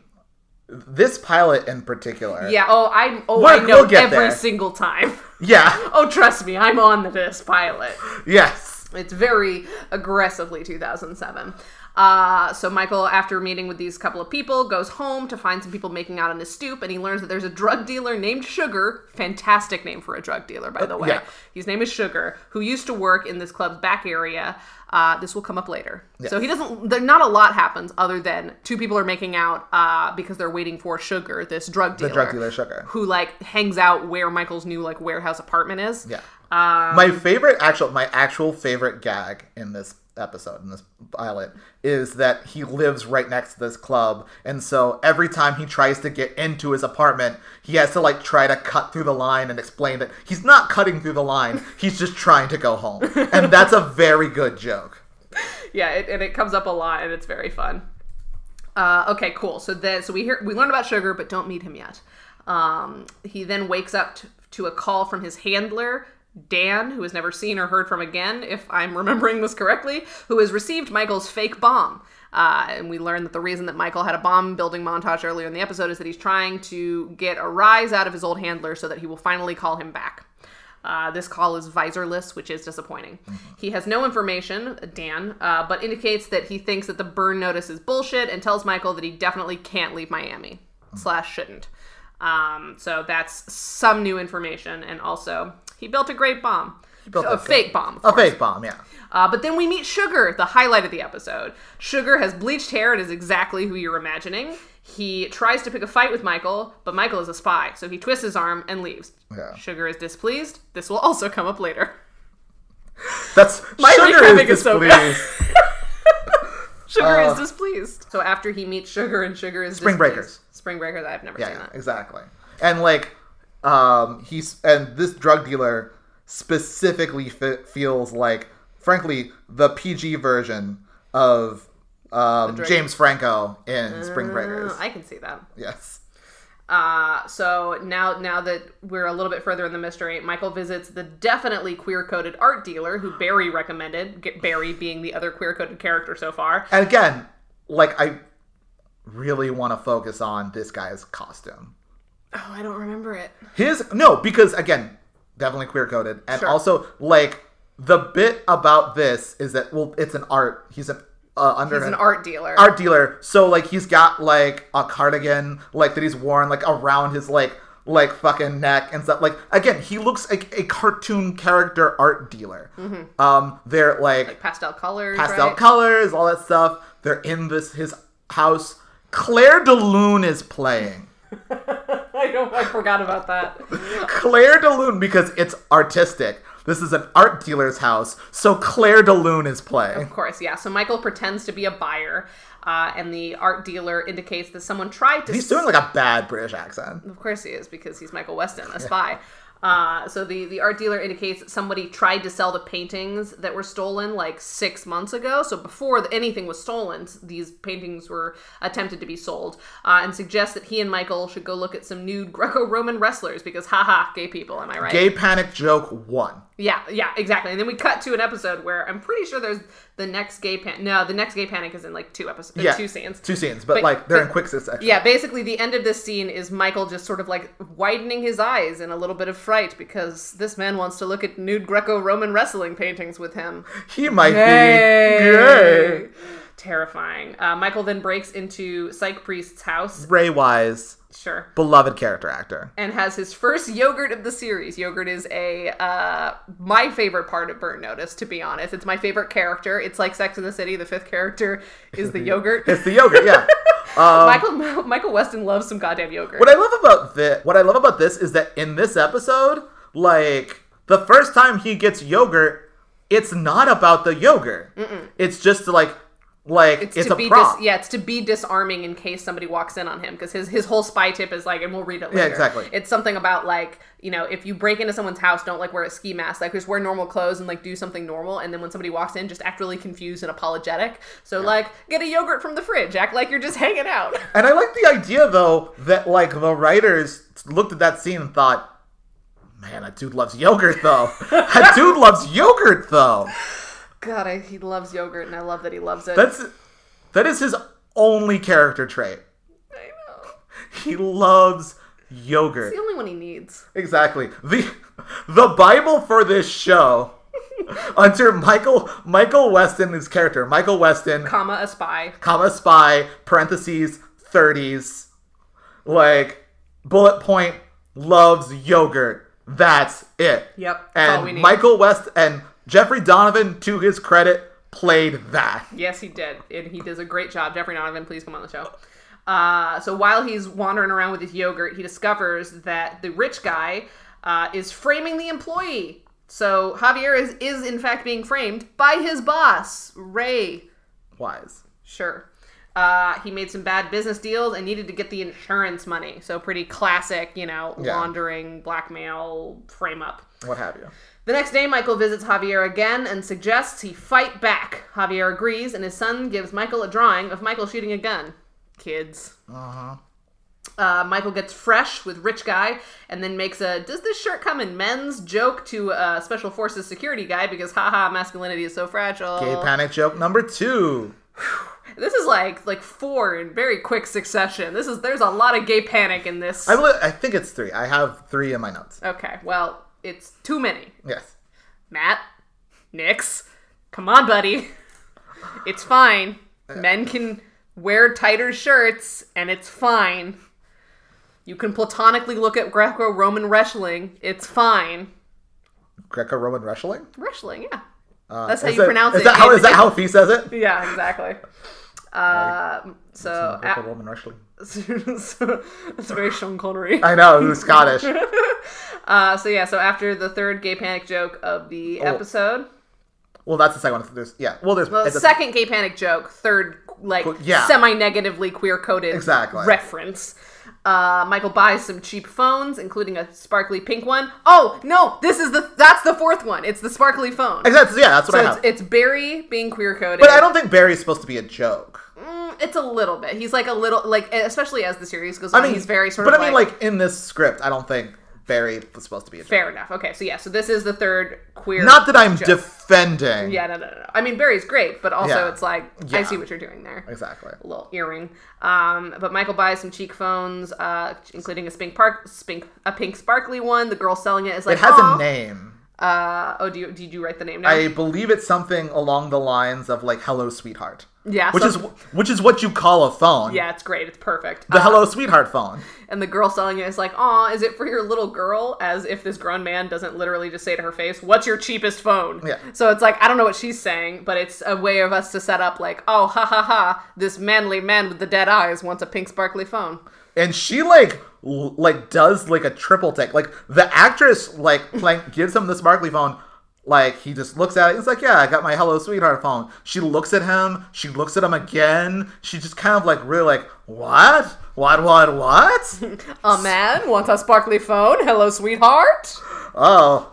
this pilot in particular. Yeah. Oh, I. Oh, We'll- I know we'll every there. single time. [LAUGHS] Yeah. [LAUGHS] oh, trust me, I'm on this pilot. Yes. It's very aggressively 2007. Uh, so Michael, after meeting with these couple of people, goes home to find some people making out on his stoop, and he learns that there's a drug dealer named Sugar. Fantastic name for a drug dealer, by the way. yeah. His name is Sugar, who used to work in this club's back area. Uh, this will come up later. So he doesn't. There, not a lot happens other than two people are making out uh, because they're waiting for Sugar, this drug dealer, The drug dealer sugar. who like hangs out where Michael's new like warehouse apartment is. Yeah. Um, my favorite actual my actual favorite gag in this episode in this pilot is that he lives right next to this club and so every time he tries to get into his apartment he has to like try to cut through the line and explain that he's not cutting through the line [LAUGHS] he's just trying to go home and that's a very good joke yeah, it, and it comes up a lot, and it's very fun. Uh, okay, cool. So then, so we hear we learn about Sugar, but don't meet him yet. Um, he then wakes up t- to a call from his handler. Dan, who has never seen or heard from again, if I'm remembering this correctly, who has received Michael's fake bomb. Uh, and we learn that the reason that Michael had a bomb building montage earlier in the episode is that he's trying to get a rise out of his old handler so that he will finally call him back. Uh, this call is visorless, which is disappointing. He has no information, Dan, uh, but indicates that he thinks that the burn notice is bullshit and tells Michael that he definitely can't leave Miami, slash shouldn't. Um, so that's some new information, and also he built a great bomb, built a a fake bomb. a fake bomb yeah Uh, but then we meet Sugar, the highlight of the episode. Sugar has bleached hair and is exactly who you're imagining. He tries to pick a fight with Michael, but Michael is a spy, so he twists his arm and leaves. Yeah. Sugar is displeased. This will [LAUGHS] also come up later. that's My sugar is is so displeased [LAUGHS] Sugar Uh, is displeased. So after he meets Sugar and Sugar is Spring displeased- Breakers. Spring Breakers, I've never Yeah, seen yeah, that. exactly. And like, um, he's and this drug dealer specifically fe- feels like, frankly, the PG version of um, James Franco in Spring Breakers. Uh, I can see that. yes. Uh, so now, now that we're a little bit further in the mystery, Michael visits the definitely queer-coded art dealer who Barry recommended. Barry being the other queer-coded character so far. And again, like I really want to focus on this guy's costume. Oh, I don't remember it. His no, because again, definitely queer coded, and Sure. also like the bit about this is that well, it's an art. He's an uh, under He's an art dealer. art dealer. So like he's got like a cardigan like that he's worn like around his like like fucking neck and stuff. Like again, he looks like a cartoon character art dealer. Um, they're like, pastel colors. pastel right? colors, all that stuff. They're in this his house. Clair de Lune is playing. [LAUGHS] I don't. I forgot about that. [LAUGHS] Clair de Lune because it's artistic. This is an art dealer's house, so Clair de Lune is playing. Of course, yeah. So Michael pretends to be a buyer, uh, and the art dealer indicates that someone tried to. He's doing like a bad British accent. Of course he is, because he's Michael Weston, a spy. Uh, so the, the art dealer indicates that somebody tried to sell the paintings that were stolen like six months ago. So before the, anything was stolen, these paintings were attempted to be sold, uh, and suggests that he and Michael should go look at some nude [LAUGHS] Greco-Roman wrestlers because, haha, gay people. Am I right? Gay panic joke one. Yeah, yeah, exactly. And then we cut to an episode where I'm pretty sure there's the next gay pan. No, the next gay panic is in like two episodes, Yeah, two scenes. Two scenes, but, But- like they're in quick succession. Yeah, basically the end of this scene is Michael just sort of like widening his eyes in a little bit of fright because this man wants to look at nude Greco-Roman wrestling paintings with him. He might be gay. Terrifying. Uh, Michael then breaks into Psych Priest's house. Ray Wise, Sure. beloved character actor. and has his first yogurt of the series. Yogurt is a uh, my favorite part of Burn Notice, to be honest. It's my favorite character. It's like Sex in the City. The fifth character is the yogurt. [LAUGHS] It's the yogurt, yeah. [LAUGHS] Um, Michael [LAUGHS] Michael Weston loves some goddamn yogurt. What I love about this, what I love about this is that in this episode, like the first time he gets yogurt, it's not about the yogurt. It's just like, like it's, to a be prop. dis- yeah, it's to be disarming in case somebody walks in on him because his his whole spy tip is like, and we'll read it later. Yeah, exactly. It's something about like you know if you break into someone's house, don't like wear a ski mask, like just wear normal clothes and like do something normal, and then when somebody walks in, just act really confused and apologetic. So like get a yogurt from the fridge, act like you're just [LAUGHS] hanging out. And I like the idea though that like the writers looked at that scene and thought, "Man, that dude loves yogurt though. that [LAUGHS] dude loves yogurt though. God, I, he loves yogurt, and I love that he loves it. That's that is his only character trait. I know. He loves yogurt." The only one he needs. Exactly. The the Bible for this show [LAUGHS] under Michael Michael Weston his character. Michael Weston, Comma a spy. comma spy, parentheses, 30s. Like bullet point loves yogurt. That's it. Yep, that's all we And need. Michael West and Jeffrey Donovan, to his credit, played that. Yes, he did, and he does a great job. Jeffrey Donovan, please come on the show. Uh, so while he's wandering around with his yogurt, he discovers that the rich guy uh, is framing the employee. So Javier is, is in fact being framed by his boss, Ray. Wise. Sure. Uh, he made some bad business deals and needed to get the insurance money. So pretty classic, you know, Yeah. laundering, blackmail, frame up. What have you. The next day, Michael visits Javier again and suggests he fight back. Javier agrees, and his son gives Michael a drawing of Michael shooting a gun. Kids. Uh-huh. Uh, Michael gets fresh with Rich Guy and then makes a does this shirt come in men's joke to a Special Forces security guy because haha, masculinity is so fragile. Gay panic joke number two. [SIGHS] This is like like four in very quick succession. This is there's a lot of gay panic in this. I, believe- I think it's three. I have three in my notes. okay, well, it's too many. Yes. Matt, Nix, come on, buddy. It's fine. Men can wear tighter shirts, and it's fine. You can platonically look at Greco-Roman wrestling. It's fine. Greco-Roman wrestling. Wrestling, yeah. Uh, That's how is you that- pronounce is it. That how, that how he says it? Yeah, exactly. Uh, so, Greco-Roman wrestling. [LAUGHS] it's very Sean Connery. I know who's Scottish. [LAUGHS] Uh, so yeah, so after the third gay panic joke of the episode, well, that's the second one. There's yeah. Well, there's well, it's second gay panic joke, third like yeah. semi-negatively queer-coded Exactly. reference. Uh, Michael buys some cheap phones, including a sparkly pink one. Oh no, this is the that's the fourth one. It's the sparkly phone. Exactly. Yeah, that's what So I it's, have. it's Barry being queer-coded. but I don't think Barry's supposed to be a joke. Mm, it's a little bit. He's like a little like, especially as the series goes I on. mean, he's very sort but of. I mean, like, in this script, I don't think Barry was supposed to be a joke. fair enough. Okay, so yeah, so this is the third queer. Not that I'm joke. defending. Yeah, no, no, no, no. I mean, Barry's great, but also Yeah. it's like Yeah. I see what you're doing there. Exactly. A little earring. Um, but Michael buys some cheek phones, uh, including a pink park, pink, a pink sparkly one. The girl selling it is like, It has "Aw." a name. Uh, oh, do you did you write the name down? I believe it's something along the lines of like "Hello, sweetheart," yeah, which so- is which is what you call a phone. yeah, it's great. It's perfect. The Uh, "Hello, sweetheart" phone. And the girl selling it is like, "Aw, is it for your little girl?" As if this grown man doesn't literally just say to her face, "What's your cheapest phone?" Yeah. So it's like I don't know what she's saying, but it's a way of us to set up like, "Oh, ha ha ha! This manly man with the dead eyes wants a pink sparkly phone." and she like like does like a triple take like the actress like [LAUGHS] like gives him the sparkly phone like he just looks at it. He's like, "Yeah, I got my Hello Sweetheart phone." She looks at him. She looks at him again. She just kind of like really like, "What? What? What? What?" [LAUGHS] A man wants a sparkly phone. Hello, sweetheart. oh,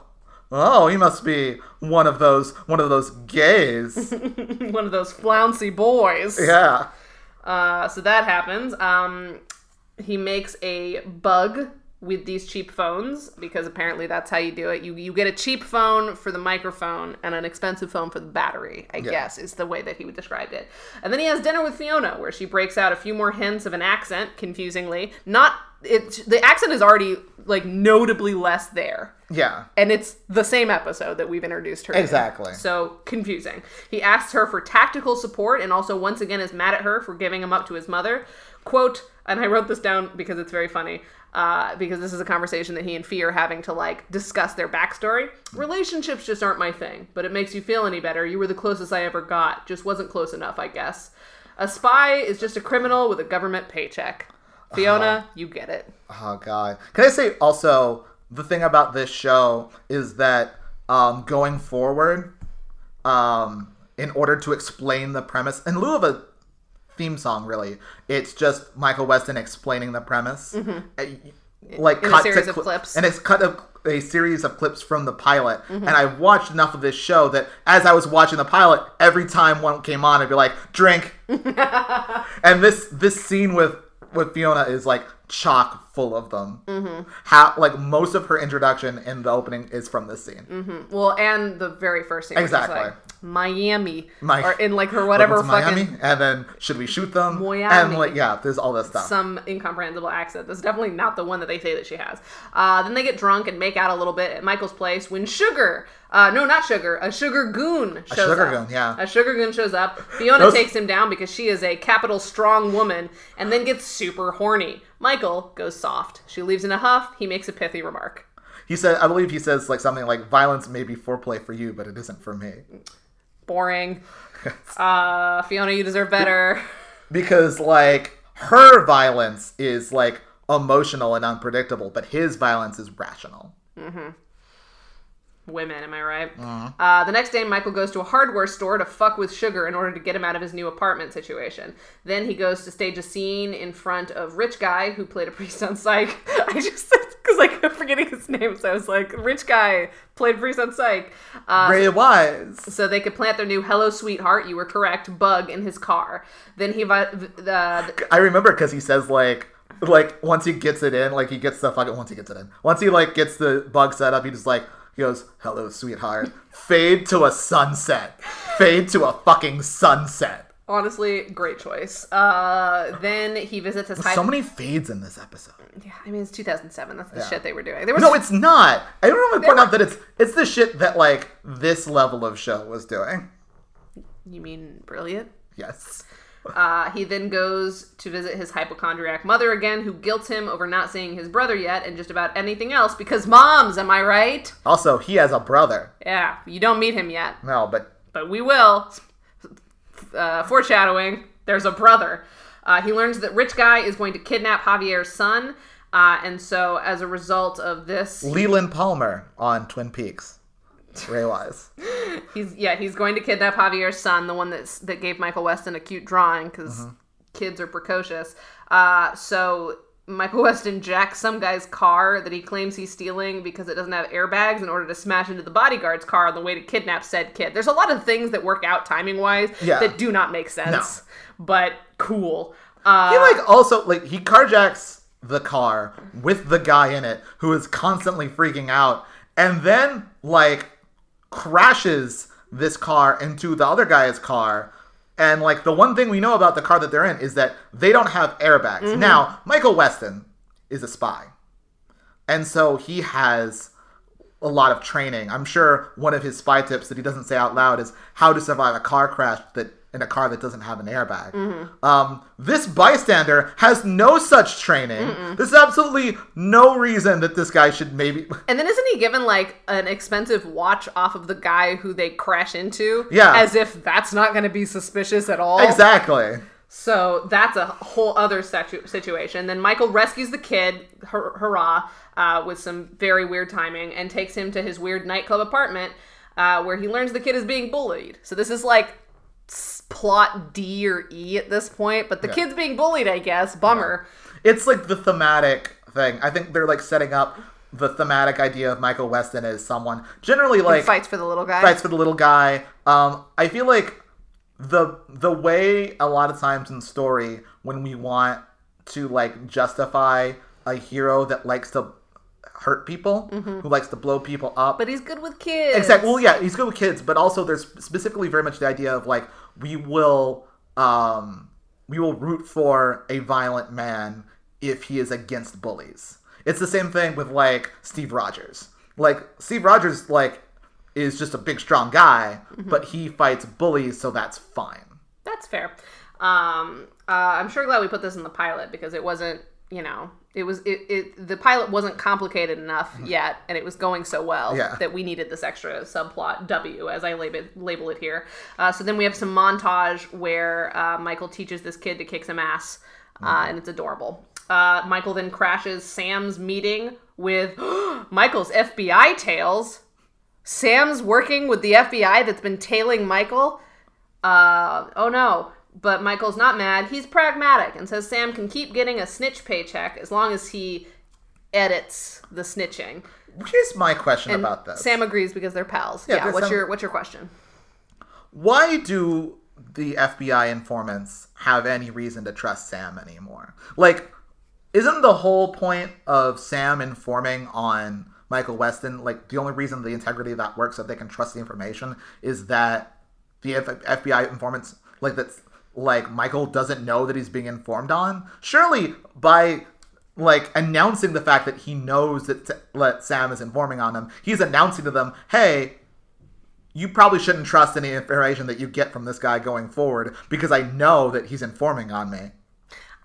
oh, he must be one of those one of those gays. [LAUGHS] One of those flouncy boys. yeah. Uh, so that happens. Um, he makes a bug with these cheap phones because apparently that's how you do it. You you get a cheap phone for the microphone and an expensive phone for the battery. I guess is the way that he would describe it. And then he has dinner with Fiona, where she breaks out a few more hints of an accent, confusingly. Not it. The accent is already like notably less there. Yeah. And it's the same episode that we've introduced her. Exactly. So confusing. He asks her for tactical support and also once again is mad at her for giving him up to his mother. Quote, and I wrote this down because it's very funny. Uh, because this is a conversation that he and Fee are having to like discuss their backstory. Relationships just aren't my thing, but it makes you feel any better. You were the closest I ever got. Just wasn't close enough, I guess. A spy is just a criminal with a government paycheck. Fiona, you get it. Oh god. Can I say also the thing about this show is that um, going forward, um, in order to explain the premise, in lieu of a theme song, really, it's just Michael Weston explaining the premise, Uh, like Mm-hmm. In a cut series to of clips. and it's cut of a series of clips from the pilot. Mm-hmm. And I watched enough of this show that as I was watching the pilot, every time one came on, I'd be like, "Drink." [LAUGHS] and this this scene with with Fiona is like chock full of them. Mm-hmm. How like most of her introduction in the opening is from this scene. Well, and the very first scene. Exactly. like, Miami. Mi- or in like her whatever fucking Miami, and then should we shoot them? Miami. And like yeah, there's all this stuff. some incomprehensible accent. That's definitely not the one that they say that she has. Uh, then they get drunk and make out a little bit at Michael's place when Sugar, uh, no, not Sugar, a Sugar Goon shows a Sugar up. Goon, yeah. A Sugar Goon shows up. Fiona Those- takes him down because she is a capital strong woman and then gets super horny. Michael goes soft. She leaves in a huff. He makes a pithy remark. he said, I believe he says like something like, "Violence may be foreplay for you, but it isn't for me." Boring. [LAUGHS] Uh, Fiona, you deserve better. because like her violence is like emotional and unpredictable, but his violence is rational. Women, am I right? Uh-huh. Uh, the next day, Michael goes to a hardware store to fuck with Sugar in order to get him out of his new apartment situation. Then he goes to stage a scene in front of Rich Guy, who played a priest on Psych. [LAUGHS] I just because I kept forgetting his name, so I was like, Rich Guy played priest on Psych. Uh, Very wise. so they could plant their new "Hello, Sweetheart," you were correct, bug in his car. Then he vi- the I remember because he says like like once he gets it in, like he gets the fucking once he gets it in. Once he like gets the bug set up, he just like he goes, "Hello, sweetheart." Fade to a sunset. Fade to a fucking sunset. honestly great choice. Uh, then he visits his high. So many fades in this episode. yeah, I mean it's 2007. That's the Yeah. shit they were doing. There was No, it's not. I don't want to point were- out that it's it's the shit that like this level of show was doing. you mean brilliant? Yes. Uh, he then goes to visit his hypochondriac mother again, who guilts him over not seeing his brother yet and just about anything else because moms, am I right? Also, he has a brother. Yeah, you don't meet him yet, No, but but we will. Uh, foreshadowing, there's a brother. Uh, he learns that Rich Guy is going to kidnap Javier's son, uh, and so as a result of this, Leland Palmer on Twin Peaks. Ray Wise. [LAUGHS] he's yeah he's going to kidnap Javier's son, the one that's that gave Michael Weston a cute drawing because kids are precocious. Uh, so Michael Weston jacks some guy's car that he claims he's stealing because it doesn't have airbags in order to smash into the bodyguard's car on the way to kidnap said kid. There's a lot of things that work out timing wise Yeah. that do not make sense, but cool. Uh, He like also like he carjacks the car with the guy in it who is constantly freaking out and then like crashes this car into the other guy's car and like the one thing we know about the car that they're in is that they don't have airbags. Mm-hmm. Now, Michael Weston is a spy. And so he has a lot of training. I'm sure one of his spy tips that he doesn't say out loud is how to survive a car crash that in a car that doesn't have an airbag. Um, this bystander has no such training. There's absolutely no reason that this guy should maybe. [LAUGHS] And then isn't he given like an expensive watch off of the guy who they crash into? Yeah. As if that's not going to be suspicious at all. exactly. So that's a whole other situ- situation. Then Michael rescues the kid, hur- hurrah, uh, with some very weird timing, and takes him to his weird nightclub apartment. uh, where he learns the kid is being bullied. So this is like plot D or E at this point, but the kid's being bullied, I guess. Bummer. It's like the thematic thing. I think they're like setting up the thematic idea of Michael Weston as someone generally like Fights for the little guy. fights for the little guy. Um, I feel like the the way a lot of times in story when we want to like justify a hero that likes to hurt people, who likes to blow people up, But he's good with kids. Exactly. Well, yeah, he's good with kids, but also there's specifically very much the idea of like we will um we will root for a violent man if he is against bullies. It's the same thing with like Steve Rogers. Like Steve Rogers like is just a big strong guy, but he fights bullies, so that's fine. That's fair. Um, uh, I'm sure glad we put this in the pilot because it wasn't, you know, it was it, it the pilot wasn't complicated enough yet, and it was going so well Mm-hmm. Yeah. that we needed this extra subplot W, as I label label it here. Uh, so then we have some montage where uh, Michael teaches this kid to kick some ass, uh, Mm-hmm. and it's adorable. Uh, Michael then crashes Sam's meeting with [GASPS] Michael's FBI tails. Sam's working with the FBI that's been tailing Michael. Uh, oh no. But Michael's not mad. He's pragmatic and says Sam can keep getting a snitch paycheck as long as he edits the snitching. Here's my question And about this. Sam agrees because they're pals. Yeah, Yeah. there's what's some- your What's your question? Why do the FBI informants have any reason to trust Sam anymore? Like, isn't the whole point of Sam informing on Michael Weston, like, the only reason the integrity of that works, that they can trust the information, is that the F- FBI informants, like, that's, like, Michael doesn't know that he's being informed on? Surely, by like announcing the fact that he knows that, that Sam is informing on him, he's announcing to them, "Hey, you probably shouldn't trust any information that you get from this guy going forward because I know that he's informing on me.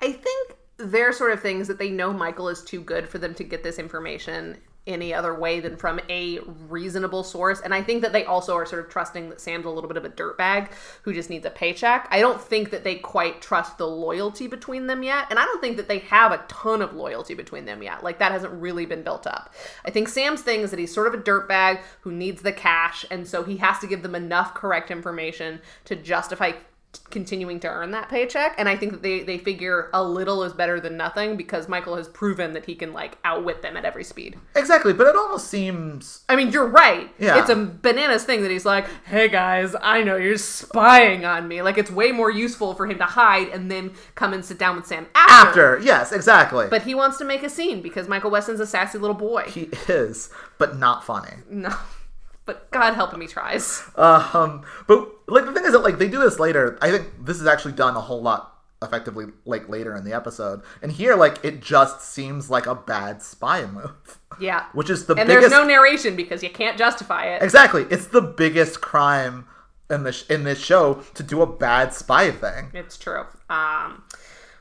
I think they're sort of things that they know Michael is too good for them to get this information any other way than from a reasonable source. And I think that they also are sort of trusting that Sam's a little bit of a dirtbag who just needs a paycheck. I don't think that they quite trust the loyalty between them yet. And I don't think that they have a ton of loyalty between them yet. Like that hasn't really been built up. I think Sam's thing is that he's sort of a dirtbag who needs the cash. And so he has to give them enough correct information to justify continuing to earn that paycheck and i think that they, they figure a little is better than nothing because michael has proven that he can like outwit them at every speed Exactly, but it almost seems i mean you're right Yeah. it's a bananas thing that he's like hey guys i know you're spying on me like it's way more useful for him to hide and then come and sit down with sam after, after. Yes, exactly. but he wants to make a scene because michael weston's a sassy little boy he is, but not funny. no but god help him he tries Um, but like the thing is that like they do this later. I think this is actually done a whole lot effectively like later in the episode. And here, like it just seems like a bad spy move, yeah which is the and biggest. there's no narration because you can't justify it exactly, it's the biggest crime in this in this show to do a bad spy thing. It's true. Um,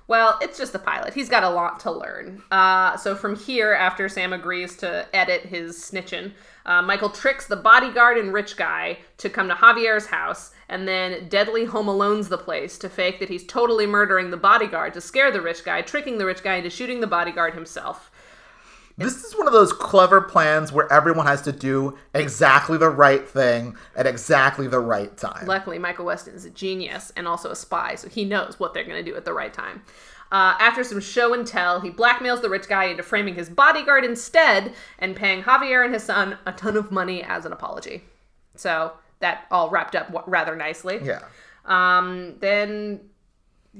well, it's just the pilot. He's got a lot to learn. Uh, so from here, after Sam agrees to edit his snitching, uh, Michael tricks the bodyguard and rich guy to come to Javier's house, and then deadly home alones the place to fake that he's totally murdering the bodyguard to scare the rich guy, tricking the rich guy into shooting the bodyguard himself. This is one of those clever plans where everyone has to do exactly the right thing at exactly the right time. Luckily, Michael Weston is a genius and also a spy, so he knows what they're going to do at the right time. Uh, after some show and tell, he blackmails the rich guy into framing his bodyguard instead and paying Javier and his son a ton of money as an apology. So that all wrapped up w- rather nicely. yeah. Um, then,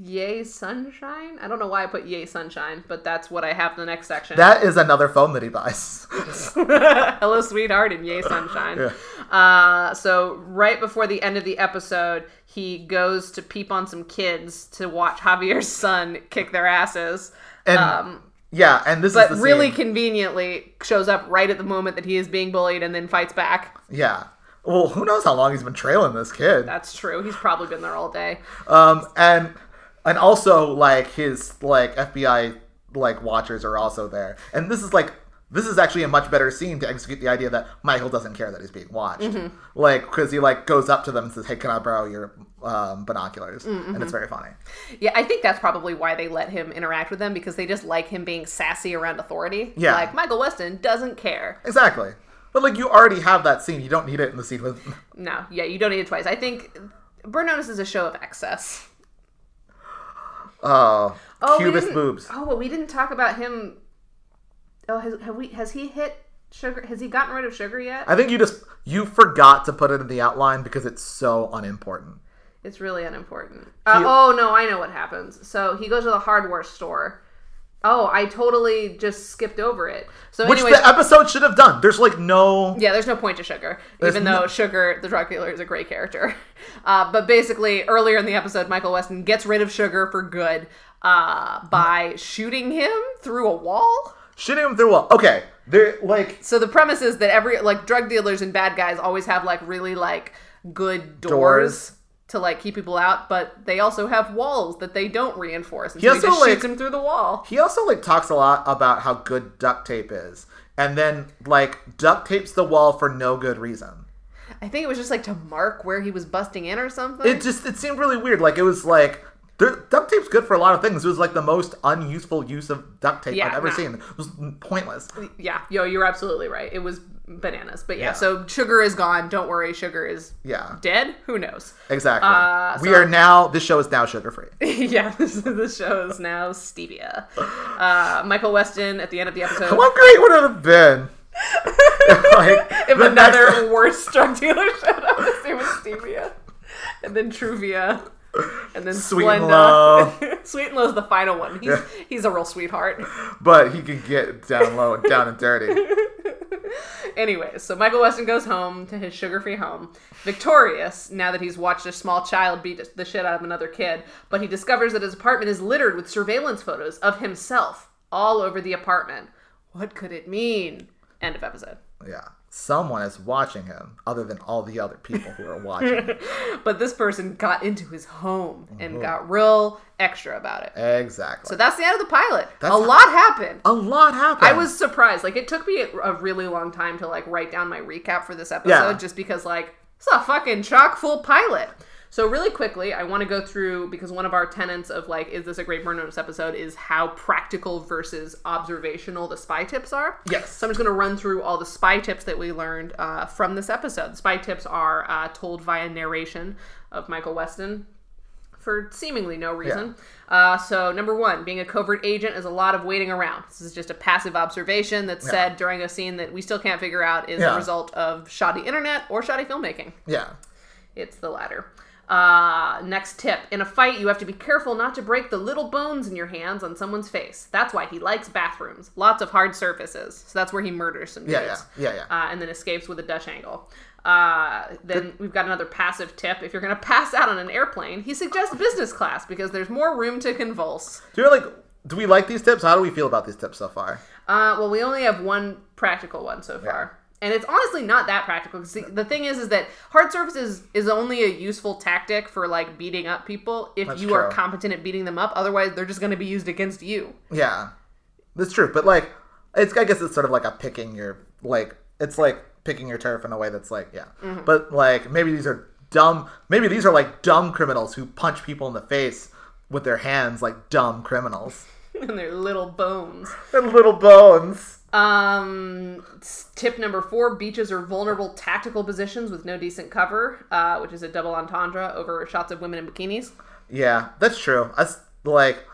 yay sunshine. I don't know why I put yay sunshine, but that's what I have in the next section. That is another phone that he buys. [LAUGHS] Hello, sweetheart, and yay, sunshine. uh, so, right before the end of the episode, he goes to peep on some kids to watch Javier's son kick their asses. And Um, yeah, and this but really conveniently shows up right at the moment that he is being bullied and then fights back. Yeah. Well, who knows how long he's been trailing this kid. That's true. He's probably been there all day. Um, and and also like his like FBI like watchers are also there. And this is like this is actually a much better scene to execute the idea that Michael doesn't care that he's being watched. Mm-hmm. Like because he like goes up to them and says, "Hey, can I borrow your um, binoculars?" Mm-hmm. And it's very funny. Yeah, I think that's probably why they let him interact with them because they just like him being sassy around authority. Yeah. Like, Michael Weston doesn't care. Exactly. But like you already have that scene. You don't need it in the scene with. No, yeah, you don't need it twice. I think Burn Notice is a show of excess. Uh, Oh, Cubist boobs. Oh, well, we didn't talk about him. Oh, has have we? Has he hit sugar? Has he gotten rid of sugar yet? I think you just you forgot to put it in the outline because it's so unimportant. It's really unimportant. Uh, oh no, I know what happens. So he goes to the hardware store. Oh, I totally just skipped over it. So, Which anyways, the episode should have done. There's like no. yeah, there's no point to Sugar, even no- though Sugar, the drug dealer, is a great character. [LAUGHS] Uh, but basically, earlier in the episode, Michael Weston gets rid of Sugar for good uh, by shooting him through a wall. Shooting him through a wall. Okay, they're like So the premise is that every like drug dealers and bad guys always have like really like good doors, Doors. To like keep people out, but they also have walls that they don't reinforce. And He so he also, just like- shoots him through the wall. he also like talks a lot about how good duct tape is, and then like duct tapes the wall for no good reason. I think it was just like to mark where he was busting in or something. It just it seemed really weird. Like it was like duct tape's good for a lot of things. It was like the most unuseful use of duct tape Yeah, I've ever nah. seen. It was pointless. yeah, yo, you're absolutely right. It was bananas. But yeah, Yeah. so sugar is gone. Don't worry, sugar is Yeah, dead. Who knows? exactly. Uh, we so- are now. This show is now sugar free. [LAUGHS] yeah, this, this show is now stevia. Uh, Michael Weston at the end of the episode. How great would it have been? [LAUGHS] like, if another next- worst drug dealer [LAUGHS] showed up, his name was Stevia, and then Truvia, and then Sweet and low. [LAUGHS] Sweet and Low's the final one. He's Yeah. he's a real sweetheart. but he can get down low down and dirty. [LAUGHS] Anyways, so Michael Weston goes home to his sugar-free home, victorious now that he's watched a small child beat the shit out of another kid. But he discovers that his apartment is littered with surveillance photos of himself all over the apartment. What could it mean? End of episode. Yeah, someone is watching him, other than all the other people who are watching. [LAUGHS] But this person got into his home and mm-hmm. got real extra about it. exactly. So that's the end of the pilot. That's- a lot happened. a lot happened. I was surprised. Like it took me a, a really long time to like write down my recap for this episode, Yeah. just because like it's a fucking chock full pilot. So really quickly, I want to go through because one of our tenets of like, is this a great burn notice episode? Is how practical versus observational the spy tips are. Yes. So I'm just going to run through all the spy tips that we learned uh, from this episode. The spy tips are uh, told via narration of Michael Weston for seemingly no reason. Uh, so, number one, being a covert agent is a lot of waiting around. This is just a passive observation that's said during a scene that we still can't figure out is Yeah. a result of shoddy internet or shoddy filmmaking. yeah. It's the latter. Uh, next tip. In a fight, you have to be careful not to break the little bones in your hands on someone's face. That's why he likes bathrooms. Lots of hard surfaces. So that's where he murders some dudes. Yeah, yeah, yeah, yeah. Uh, and then escapes with a Dutch angle. Uh, then we've got another passive tip. If you're going to pass out on an airplane, he suggests business class because there's more room to convulse. Do you like? Do we like these tips? How do we feel about these tips so far? Uh, well, we only have one practical one so far. And it's honestly not that practical. 'cause the, the thing is, is that hard surfaces is only a useful tactic for like beating up people if That's you are competent at beating them up. Otherwise, they're just going to be used against you. Yeah, that's true. But like, it's I guess it's sort of like a picking your like it's like picking your turf in a way that's like yeah. Mm-hmm. But like maybe these are dumb. Maybe these are like dumb criminals who punch people in the face with their hands like dumb criminals. [LAUGHS] and their little bones. and little bones. Um, tip number four: beaches are vulnerable tactical positions with no decent cover, uh, which is a double entendre over shots of women in bikinis. Yeah, that's true. That's like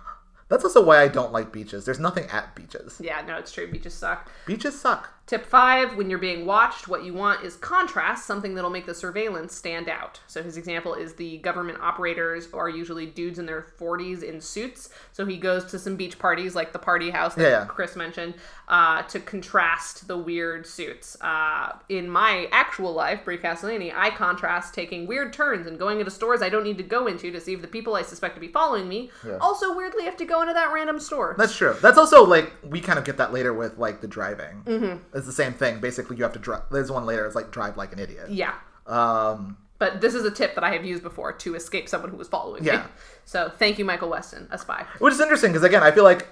that's also why I don't like beaches. There's nothing at beaches. Yeah, no, it's true. Beaches suck. Beaches suck. Tip five: when you're being watched, what you want is contrast, something that'll make the surveillance stand out. So his example is the government operators are usually dudes in their 40s in suits. So he goes to some beach parties, like the party house that Yeah, yeah. Chris mentioned, uh, to contrast the weird suits. Uh, in my actual life, Brie Castellini, I contrast taking weird turns and going into stores I don't need to go into to see if the people I suspect to be following me also weirdly have to go into that random store. That's true. That's also like we kind of get that later with like the driving. Mm-hmm. It's the same thing. Basically, you have to drive. There's one later. It's like drive like an idiot. yeah. Um, But this is a tip that I have used before to escape someone who was following me. Yeah. [LAUGHS] So thank you, Michael Weston, a spy. which is interesting because again, I feel like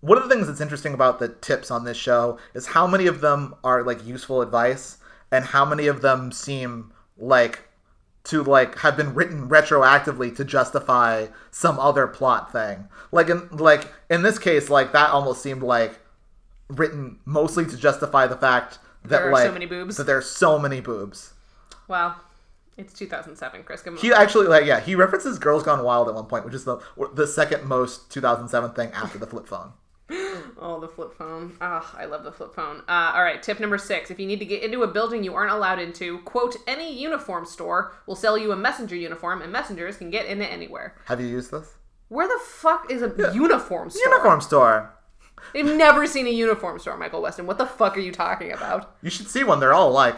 one of the things that's interesting about the tips on this show is how many of them are like useful advice and how many of them seem like to like have been written retroactively to justify some other plot thing. Like in like in this case, like that almost seemed like written mostly to justify the fact that There are like so many boobs. that there are so many boobs. Well, it's 2007, Chris. A- He actually like yeah he references Girls Gone Wild at one point, which is the the second most 2007 thing after the flip phone. [GASPS] Oh, the flip phone. Ah, I love the flip phone. Uh, all right, tip number six. If you need to get into a building you aren't allowed into, quote, any uniform store will sell you a messenger uniform, and messengers can get in it anywhere. Have you used this Where the fuck is a uniform store? uniform store? I've never seen a uniform store, Michael Weston. What the fuck are you talking about? You should see one. They're all alike.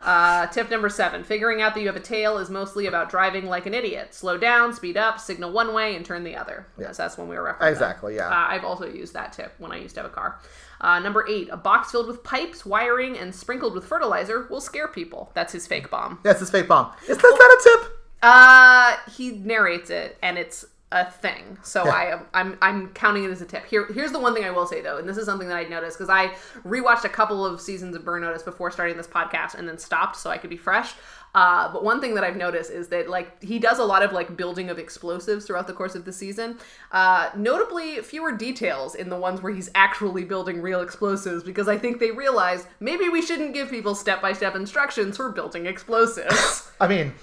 Uh, tip number seven. Figuring out that you have a tail is mostly about driving like an idiot. Slow down, speed up, signal one way, and turn the other. Yes, that's when we were referencing. Exactly, yeah. Uh, I've also used that tip when I used to have a car. Uh, number eight. A box filled with pipes, wiring, and sprinkled with fertilizer will scare people. That's his fake bomb. That's his fake bomb. Is that, that a tip? Uh, he narrates it, and it's a thing. So I am I'm I'm counting it as a tip. Here here's the one thing I will say though, and this is something that I noticed because I rewatched a couple of seasons of Burn Notice before starting this podcast, and then stopped so I could be fresh. Uh, but one thing that I've noticed is that like he does a lot of like building of explosives throughout the course of the season. Uh, notably, fewer details in the ones where he's actually building real explosives because I think they realize maybe we shouldn't give people step by step instructions for building explosives. [LAUGHS] I mean,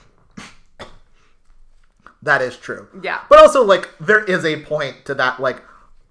that is true. Yeah. But also, like, there is a point to that. Like,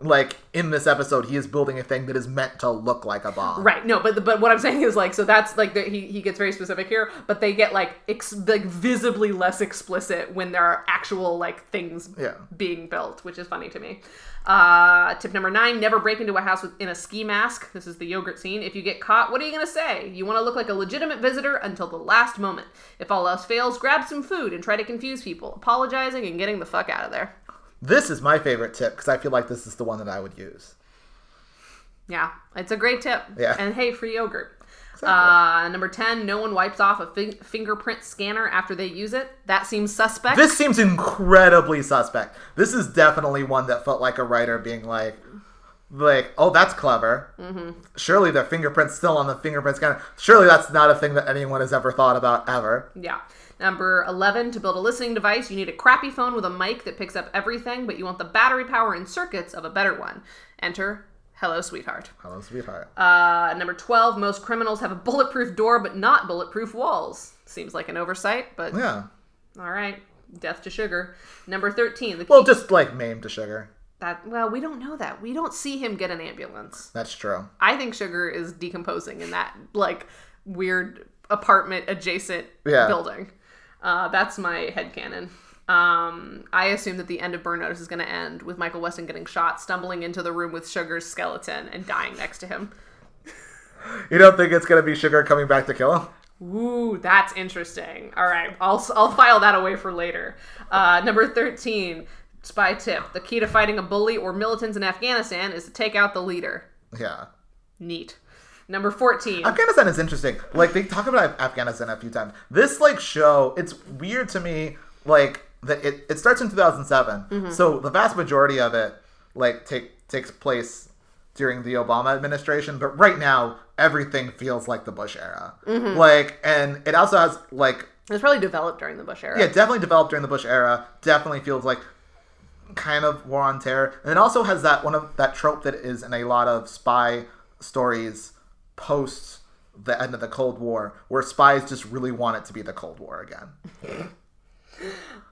like in this episode, he is building a thing that is meant to look like a bomb. Right. No, but but what I'm saying is like so that's like the, he he gets very specific here, but they get like ex, like visibly less explicit when there are actual like things Yeah. being built, which is funny to me. Uh, tip number nine: Never break into a house with, in a ski mask. This is the yogurt scene. If you get caught, what are you gonna say? You want to look like a legitimate visitor until the last moment. If all else fails, grab some food and try to confuse people, apologizing and getting the fuck out of there. This is my favorite tip because I feel like this is the one that I would use. Yeah, it's a great tip. Yeah. And hey, free yogurt. Uh, number 10, no one wipes off a fi- fingerprint scanner after they use it. That seems suspect. This seems incredibly suspect. This is definitely one that felt like a writer being like, like, oh, that's clever. Mm-hmm. Surely their fingerprint's still on the fingerprint scanner. Surely that's not a thing that anyone has ever thought about ever. yeah. Number 11, to build a listening device, you need a crappy phone with a mic that picks up everything, but you want the battery power and circuits of a better one. Enter Hello, Sweetheart. Hello, sweetheart. Uh, number 12, most criminals have a bulletproof door, but not bulletproof walls. Seems like an oversight, but yeah. all right. Death to sugar. Number 13, the Well, just like maimed to sugar. that well, we don't know that. We don't see him get an ambulance. That's true. I think Sugar is decomposing in that like weird apartment adjacent Yeah. building. Uh, that's my head headcanon. Um, I assume that the end of Burn Notice is going to end with Michael Weston getting shot, stumbling into the room with Sugar's skeleton, and dying next to him. You don't think it's gonna be sugar coming back to kill him? Ooh, that's interesting. All right, I'll I'll file that away for later. Uh, number thirteen, spy tip: the key to fighting a bully or militants in Afghanistan is to take out the leader. Yeah. Neat. Number fourteen. Afghanistan is interesting. Like they talk about Afghanistan a few times. This like show, it's weird to me. Like that it, it starts in 2007, mm-hmm. so the vast majority of it like take takes place during the Obama administration. But right now, everything feels like the Bush era. Mm-hmm. Like, and it also has like It was probably developed during the Bush era. yeah, definitely developed during the Bush era. Definitely feels like kind of war on terror, and it also has that one of that trope that is in a lot of spy stories post the end of the Cold War, where spies just really want it to be the Cold War again. [LAUGHS]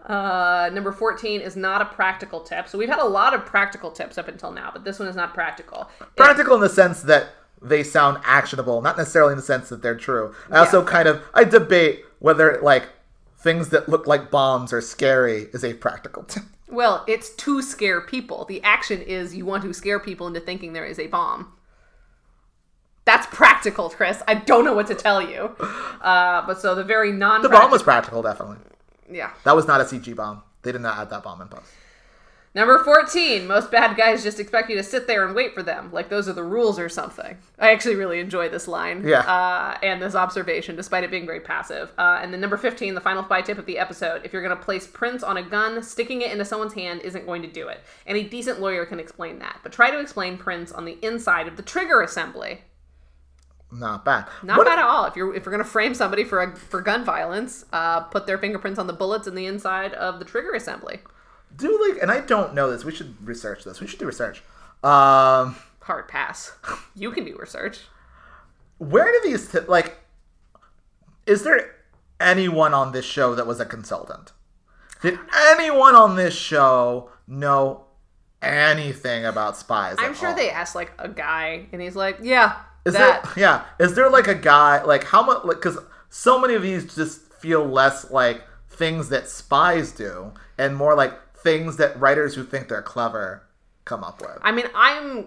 Uh, number 14 is not a practical tip. So we've had a lot of practical tips up until now, but this one is not practical. It- Practical in the sense that they sound actionable, not necessarily in the sense that they're true. I also kind of I debate whether like things that look like bombs are scary is a practical tip. well, it's to scare people. The action is you want to scare people into thinking there is a bomb. That's practical, Chris. I don't know what to tell you. Uh, but so the very non The bomb was practical, definitely. Yeah. That was not a CG bomb. They did not add that bomb in post. Number 14, most bad guys just expect you to sit there and wait for them, like those are the rules or something. I actually really enjoy this line. Yeah. Uh, and this observation, despite it being very passive. Uh, and then number 15, the final spy tip of the episode if you're going to place prints on a gun, sticking it into someone's hand isn't going to do it. Any decent lawyer can explain that. But try to explain prints on the inside of the trigger assembly. Not bad. Not What- bad at all. If you're if you're going to frame somebody for a, for gun violence, uh, put their fingerprints on the bullets in the inside of the trigger assembly. do like and i don't know this we should research this we should do research um Hard pass. [LAUGHS] You can do research. where do these t- like? Is there anyone on this show that was a consultant? Did anyone on this show know anything about spies? I'm sure all? they asked like a guy, and he's like, "Yeah, Is that." there? Yeah. Is there like a guy like how much? Like because so many of these just feel less like things that spies do, and more like things that writers who think they're clever come up with. I mean, I'm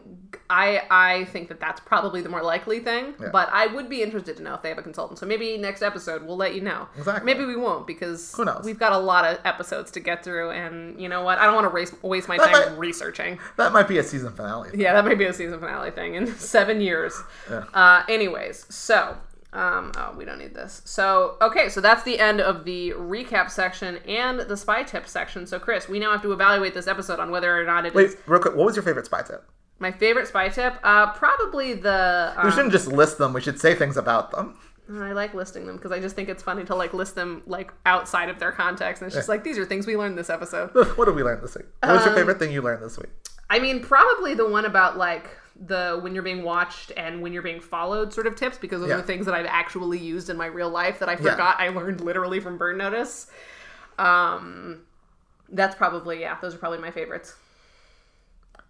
I I think that that's probably the more likely thing, but I would be interested to know if they have a consultant. So maybe next episode we'll let you know. Exactly. Maybe we won't because Who knows? we've got a lot of episodes to get through, and you know what? I don't want to waste waste my That time might- researching. That might be a season finale. Yeah, that might be a season finale thing in [LAUGHS] seven years. Uh, anyways, so um, oh, we don't need this. So okay, so that's the end of the recap section and the spy tip section. So Chris, we now have to evaluate this episode on whether or not it Wait, real quick. What was your favorite spy tip? my favorite spy tip. Uh, probably the. We Um, shouldn't just list them. We should say things about them. I like listing them because I just think it's funny to like list them like outside of their context, and it's just like these are things we learned this episode. [LAUGHS] what did we learn this week? What was Um, your favorite thing you learned this week? I mean, probably the one about like the when you're being watched and when you're being followed sort of tips because those Yeah. are things that I've actually used in my real life that I Yeah. forgot I learned literally from Burn Notice. Um, that's probably yeah, those are probably my favorites.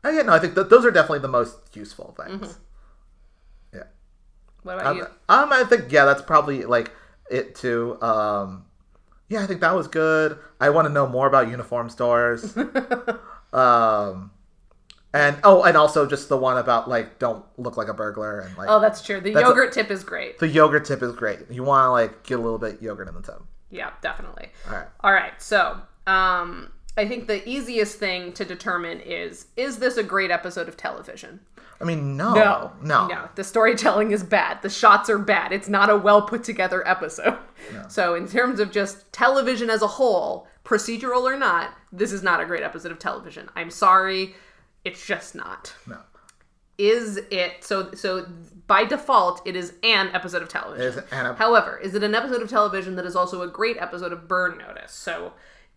Oh, yeah, no, I think th- those are definitely the most useful things. Yeah. What about you? Um, um, I think yeah, that's probably like it too. Um, yeah, I think that was good. I want to know more about uniform stores. [LAUGHS] um, and oh, and also just the one about like don't look like a burglar and like Oh, that's true. The That's a- yogurt tip is great. the yogurt tip is great. You want to like get a little bit yogurt in the tub. Yeah, definitely. All right. All right. So, um, I think the easiest thing to determine is is this a great episode of television? I mean, no, No, no, no. The storytelling is bad. The shots are bad. It's not a well put together episode. [LAUGHS] So, in terms of just television as a whole, procedural or not, this is not a great episode of television. I'm sorry, it's just not. no. Is it so? So by default, it is an episode of television. It is an ep- However, is it an episode of television that is also a great episode of Burn Notice? So,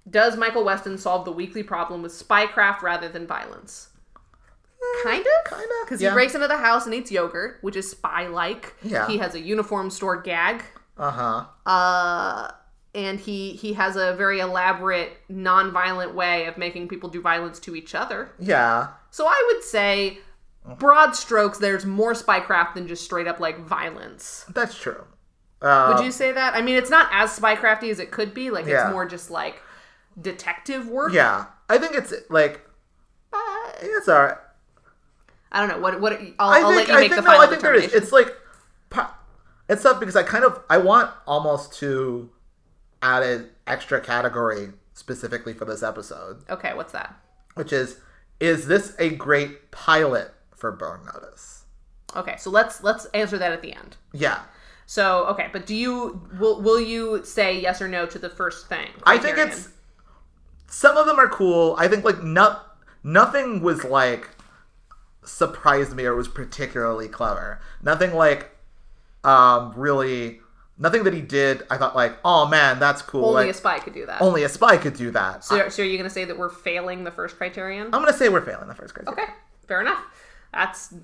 does Michael Weston solve the weekly problem with spycraft rather than violence? Kind of, kinda, because yeah. he breaks into the house and eats yogurt, which is spy-like. Yeah. He has a uniform store gag, Uh huh. And he he has a very elaborate, non-violent way of making people do violence to each other. Yeah. So I would say, broad strokes, there's more spycraft than just straight up like violence. That's true. Uh, Would you say that? I mean, it's not as spycrafty as it could be. Like Yeah. it's more just like detective work. yeah, I think it's like uh, it's alright. I don't know what what. I'll, I I'll let you I make think the no, final I think there is. It's like it's tough because I kind of I want almost to add an extra category specifically for this episode, okay, what's that? which is is this a great pilot for Burn Notice? Okay, so let's let's answer that at the end. Yeah, So okay, but do you will will you say yes or no to the first thing? I think it's some of them are cool. I think like not nothing was like surprised me or was particularly clever. Nothing like um really nothing that he did. I thought like oh man that's cool. only like, a spy could do that. only a spy could do that. so, so are you going to say that we're failing the first criterion? I'm gonna say we're failing the first criterion Okay, fair enough. That's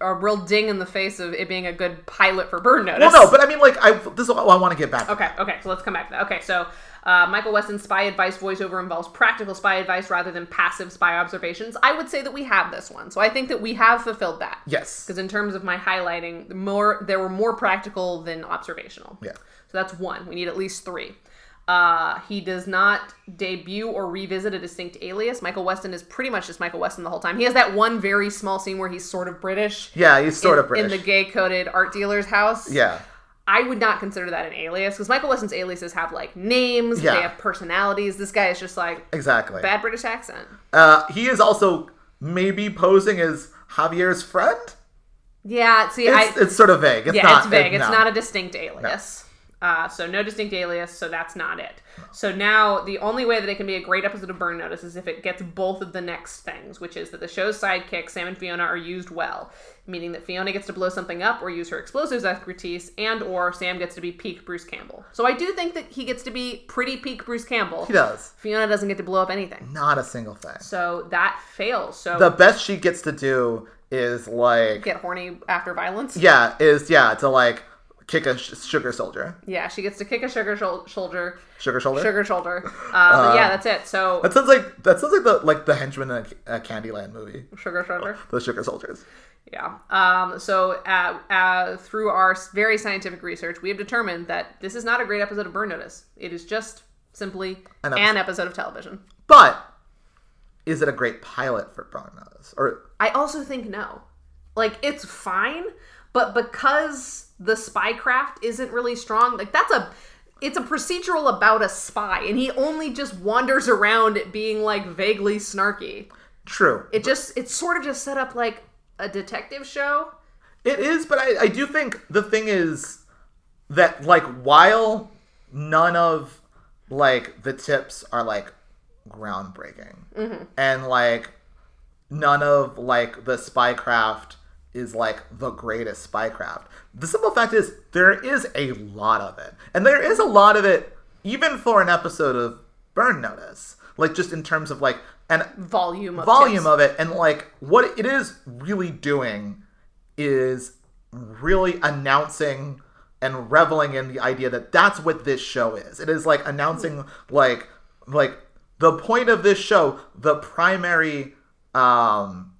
a real ding in the face of it being a good pilot for Burn Notice. Well, no, but I mean, like, I this is what I want to get back. To. Okay, okay, so let's come back to that. Okay, so uh, Michael Weston's spy advice voiceover involves practical spy advice rather than passive spy observations. I would say that we have this one, so I think that we have fulfilled that. Yes. Because in terms of my highlighting, more there were more practical than observational. Yeah. So that's one. We need at least three. Uh, he does not debut or revisit a distinct alias. Michael Weston is pretty much just Michael Weston the whole time. He has that one very small scene where he's sort of British. Yeah, he's sort in, of British. in the gay coded art dealer's house. yeah. I would not consider that an alias because Michael Weston's aliases have like names, Yeah. they have personalities. This guy is just like Exactly. bad British accent. Uh, he is also maybe posing as Javier's friend. Yeah, see, It's, I it's sort of vague. It's yeah, not it's vague. It's no. not a distinct alias. Uh, so no distinct alias. So that's not it. So now the only way that it can be a great episode of Burn Notice is if it gets both of the next things, which is that the show's sidekicks Sam and Fiona are used well, meaning that Fiona gets to blow something up or use her explosives expertise, and or Sam gets to be peak Bruce Campbell. So I do think that he gets to be pretty peak Bruce Campbell. He does. Fiona doesn't get to blow up anything. Not a single thing. So that fails. So The best she gets to do is like Get horny after violence. yeah is yeah to like kick a sh- sugar soldier Yeah, she gets to kick a sugar shol- shoulder, sugar shoulder. sugar shoulder. Uh, [LAUGHS] but yeah, that's it. So That sounds like that sounds like the like the henchman in a, a Candyland movie. sugar shoulder. The sugar soldiers. Yeah. Um, so, uh, uh, through our very scientific research, we have determined that this is not a great episode of Burn Notice. It is just simply An an episode. episode, of television. But is it a great pilot for Burn Notice? Or I also think no. Like, it's fine, but because the spycraft isn't really strong, like, that's a. It's a procedural about a spy, and he only just wanders around being like vaguely snarky. true. It just, it's sort of just set up like a detective show. It is, but I, I do think the thing is that like while none of like the tips are like groundbreaking mm-hmm. and like none of like the spycraft is like the greatest spycraft the simple fact is there is a lot of it. And there is a lot of it even for an episode of burn notice. Like just in terms of like and Volume of volume tips. of it. And like what it is really doing is really announcing and reveling in the idea that that's what this show is. It is like announcing like like the point of this show the primary um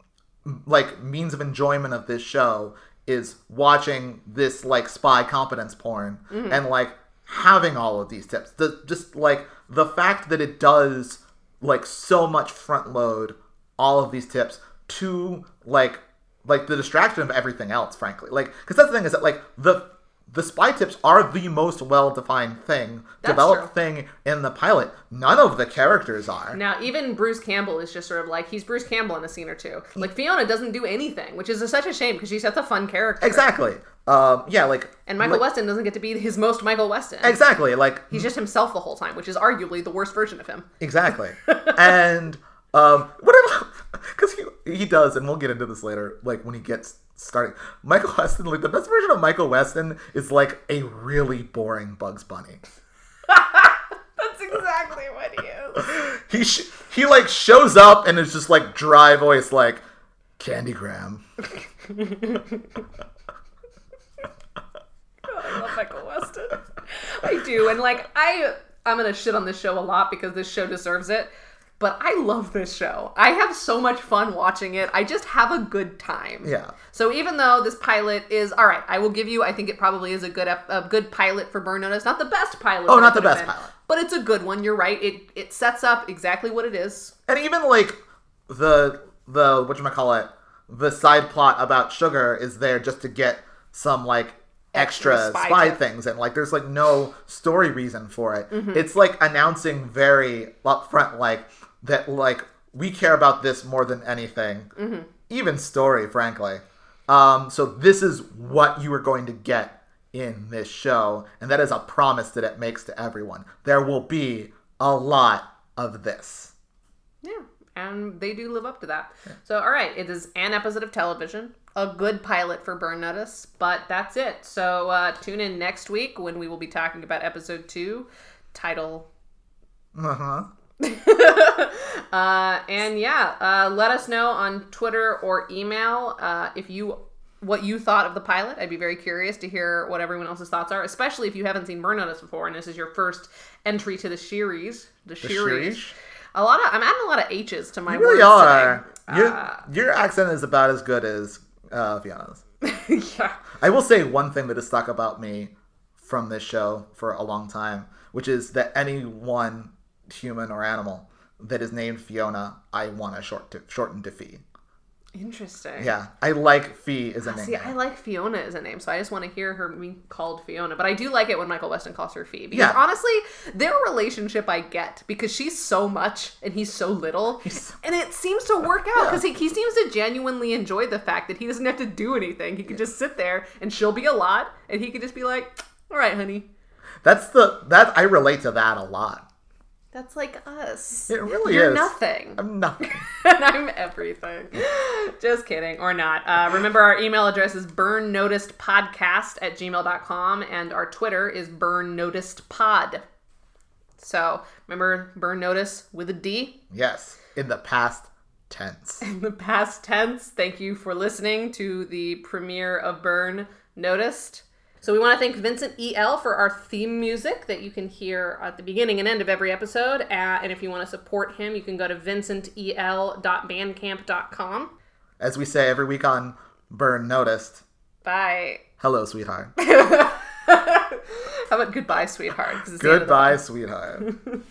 like means of enjoyment of this show is watching this like spy competence porn mm-hmm. and like having all of these tips. The just like the fact that it does like so much front load all of these tips to like like the distraction of everything else frankly. Like because that's the thing is that like the the spy tips are the most well-defined thing That's developed true. thing in the pilot none of the characters are Now, even Bruce Campbell is just sort of like he's Bruce Campbell in a scene or two. Like Fiona doesn't do anything, which is such a shame because she's such a fun character. exactly um yeah like And Michael Weston doesn't get to be his most Michael Weston. exactly like He's just himself the whole time, which is arguably the worst version of him. Exactly. [LAUGHS] and um what because he he does, and we'll get into this later, like when he gets starting. Michael Weston, like the best version of Michael Weston is like a really boring Bugs Bunny. [LAUGHS] That's exactly what he is. He sh- he like shows up and is just like dry voice like Candygram. [LAUGHS] Oh, I love Michael Weston. I do, and like I, I'm gonna shit on this show a lot because this show deserves it. But I love this show. I have so much fun watching it. I just have a good time. Yeah. So even though this pilot is all right, I will give you. I think it probably is a good a good pilot for Burn Notice. Not the best pilot. Oh, not the best been, pilot. but it's a good one. You're right. It it sets up exactly what it is. And even like the the what you call it, the side plot about sugar is there just to get some like extra, Extra spy spy, things and like there's like no story reason for it. Mm-hmm. It's like announcing very upfront like that like we care about this more than anything. Mm-hmm. Even story, frankly. Um, so this is what you are going to get in this show, and that is a promise that it makes to everyone. There will be a lot of this. Yeah, and they do live up to that. So, all right, it is an episode of television, a good pilot for Burn Notice, but that's it. So, uh, tune in next week when we will be talking about episode two, title. Uh-huh. [LAUGHS] Uh, and yeah, uh, let us know on Twitter or email uh, if you what you thought of the pilot. I'd be very curious to hear what everyone else's thoughts are, especially if you haven't seen Burn Notice before and this is your first entry to the series. The, series. series. A lot of I'm adding a lot of H's to my You really are. Your, Uh, your accent is about as good as uh, Fiona's. [LAUGHS] yeah. I will say one thing that has stuck about me from this show for a long time, which is that any one human or animal that is named Fiona, I want to short to, shorten to Fee. Interesting. Yeah, I like Fee as a ah, name. See, I like Fiona as a name, so I just want to hear her being called Fiona. But I do like it when Michael Weston calls her Fee. Because Yeah. honestly, their relationship I get because she's so much and he's so little. and it seems to work out because he, he seems to genuinely enjoy the fact that he doesn't have to do anything. He can just sit there and she'll be a lot and he can just be like, all right, honey. That's the that I relate to that a lot. That's like us. It really You're is. nothing. I'm nothing. [LAUGHS] and I'm everything. [LAUGHS] Just kidding, or not. Uh, remember, our email address is burnnoticedpodcast at gmail.com, and our Twitter is burnnoticedpod. So remember, burn notice with a D. yes, in the past tense. [LAUGHS] In the past tense, thank you for listening to the premiere of Burn Noticed. So we want to thank Vincent E.L. for our theme music that you can hear at the beginning and end of every episode. Uh, and if you want to support him, you can go to vincentel.bandcamp.com. As we say every week on Burn Noticed, Bye. hello, sweetheart. [LAUGHS] How about goodbye, sweetheart? 'Cause it's the end of the Goodbye, sweetheart. [LAUGHS]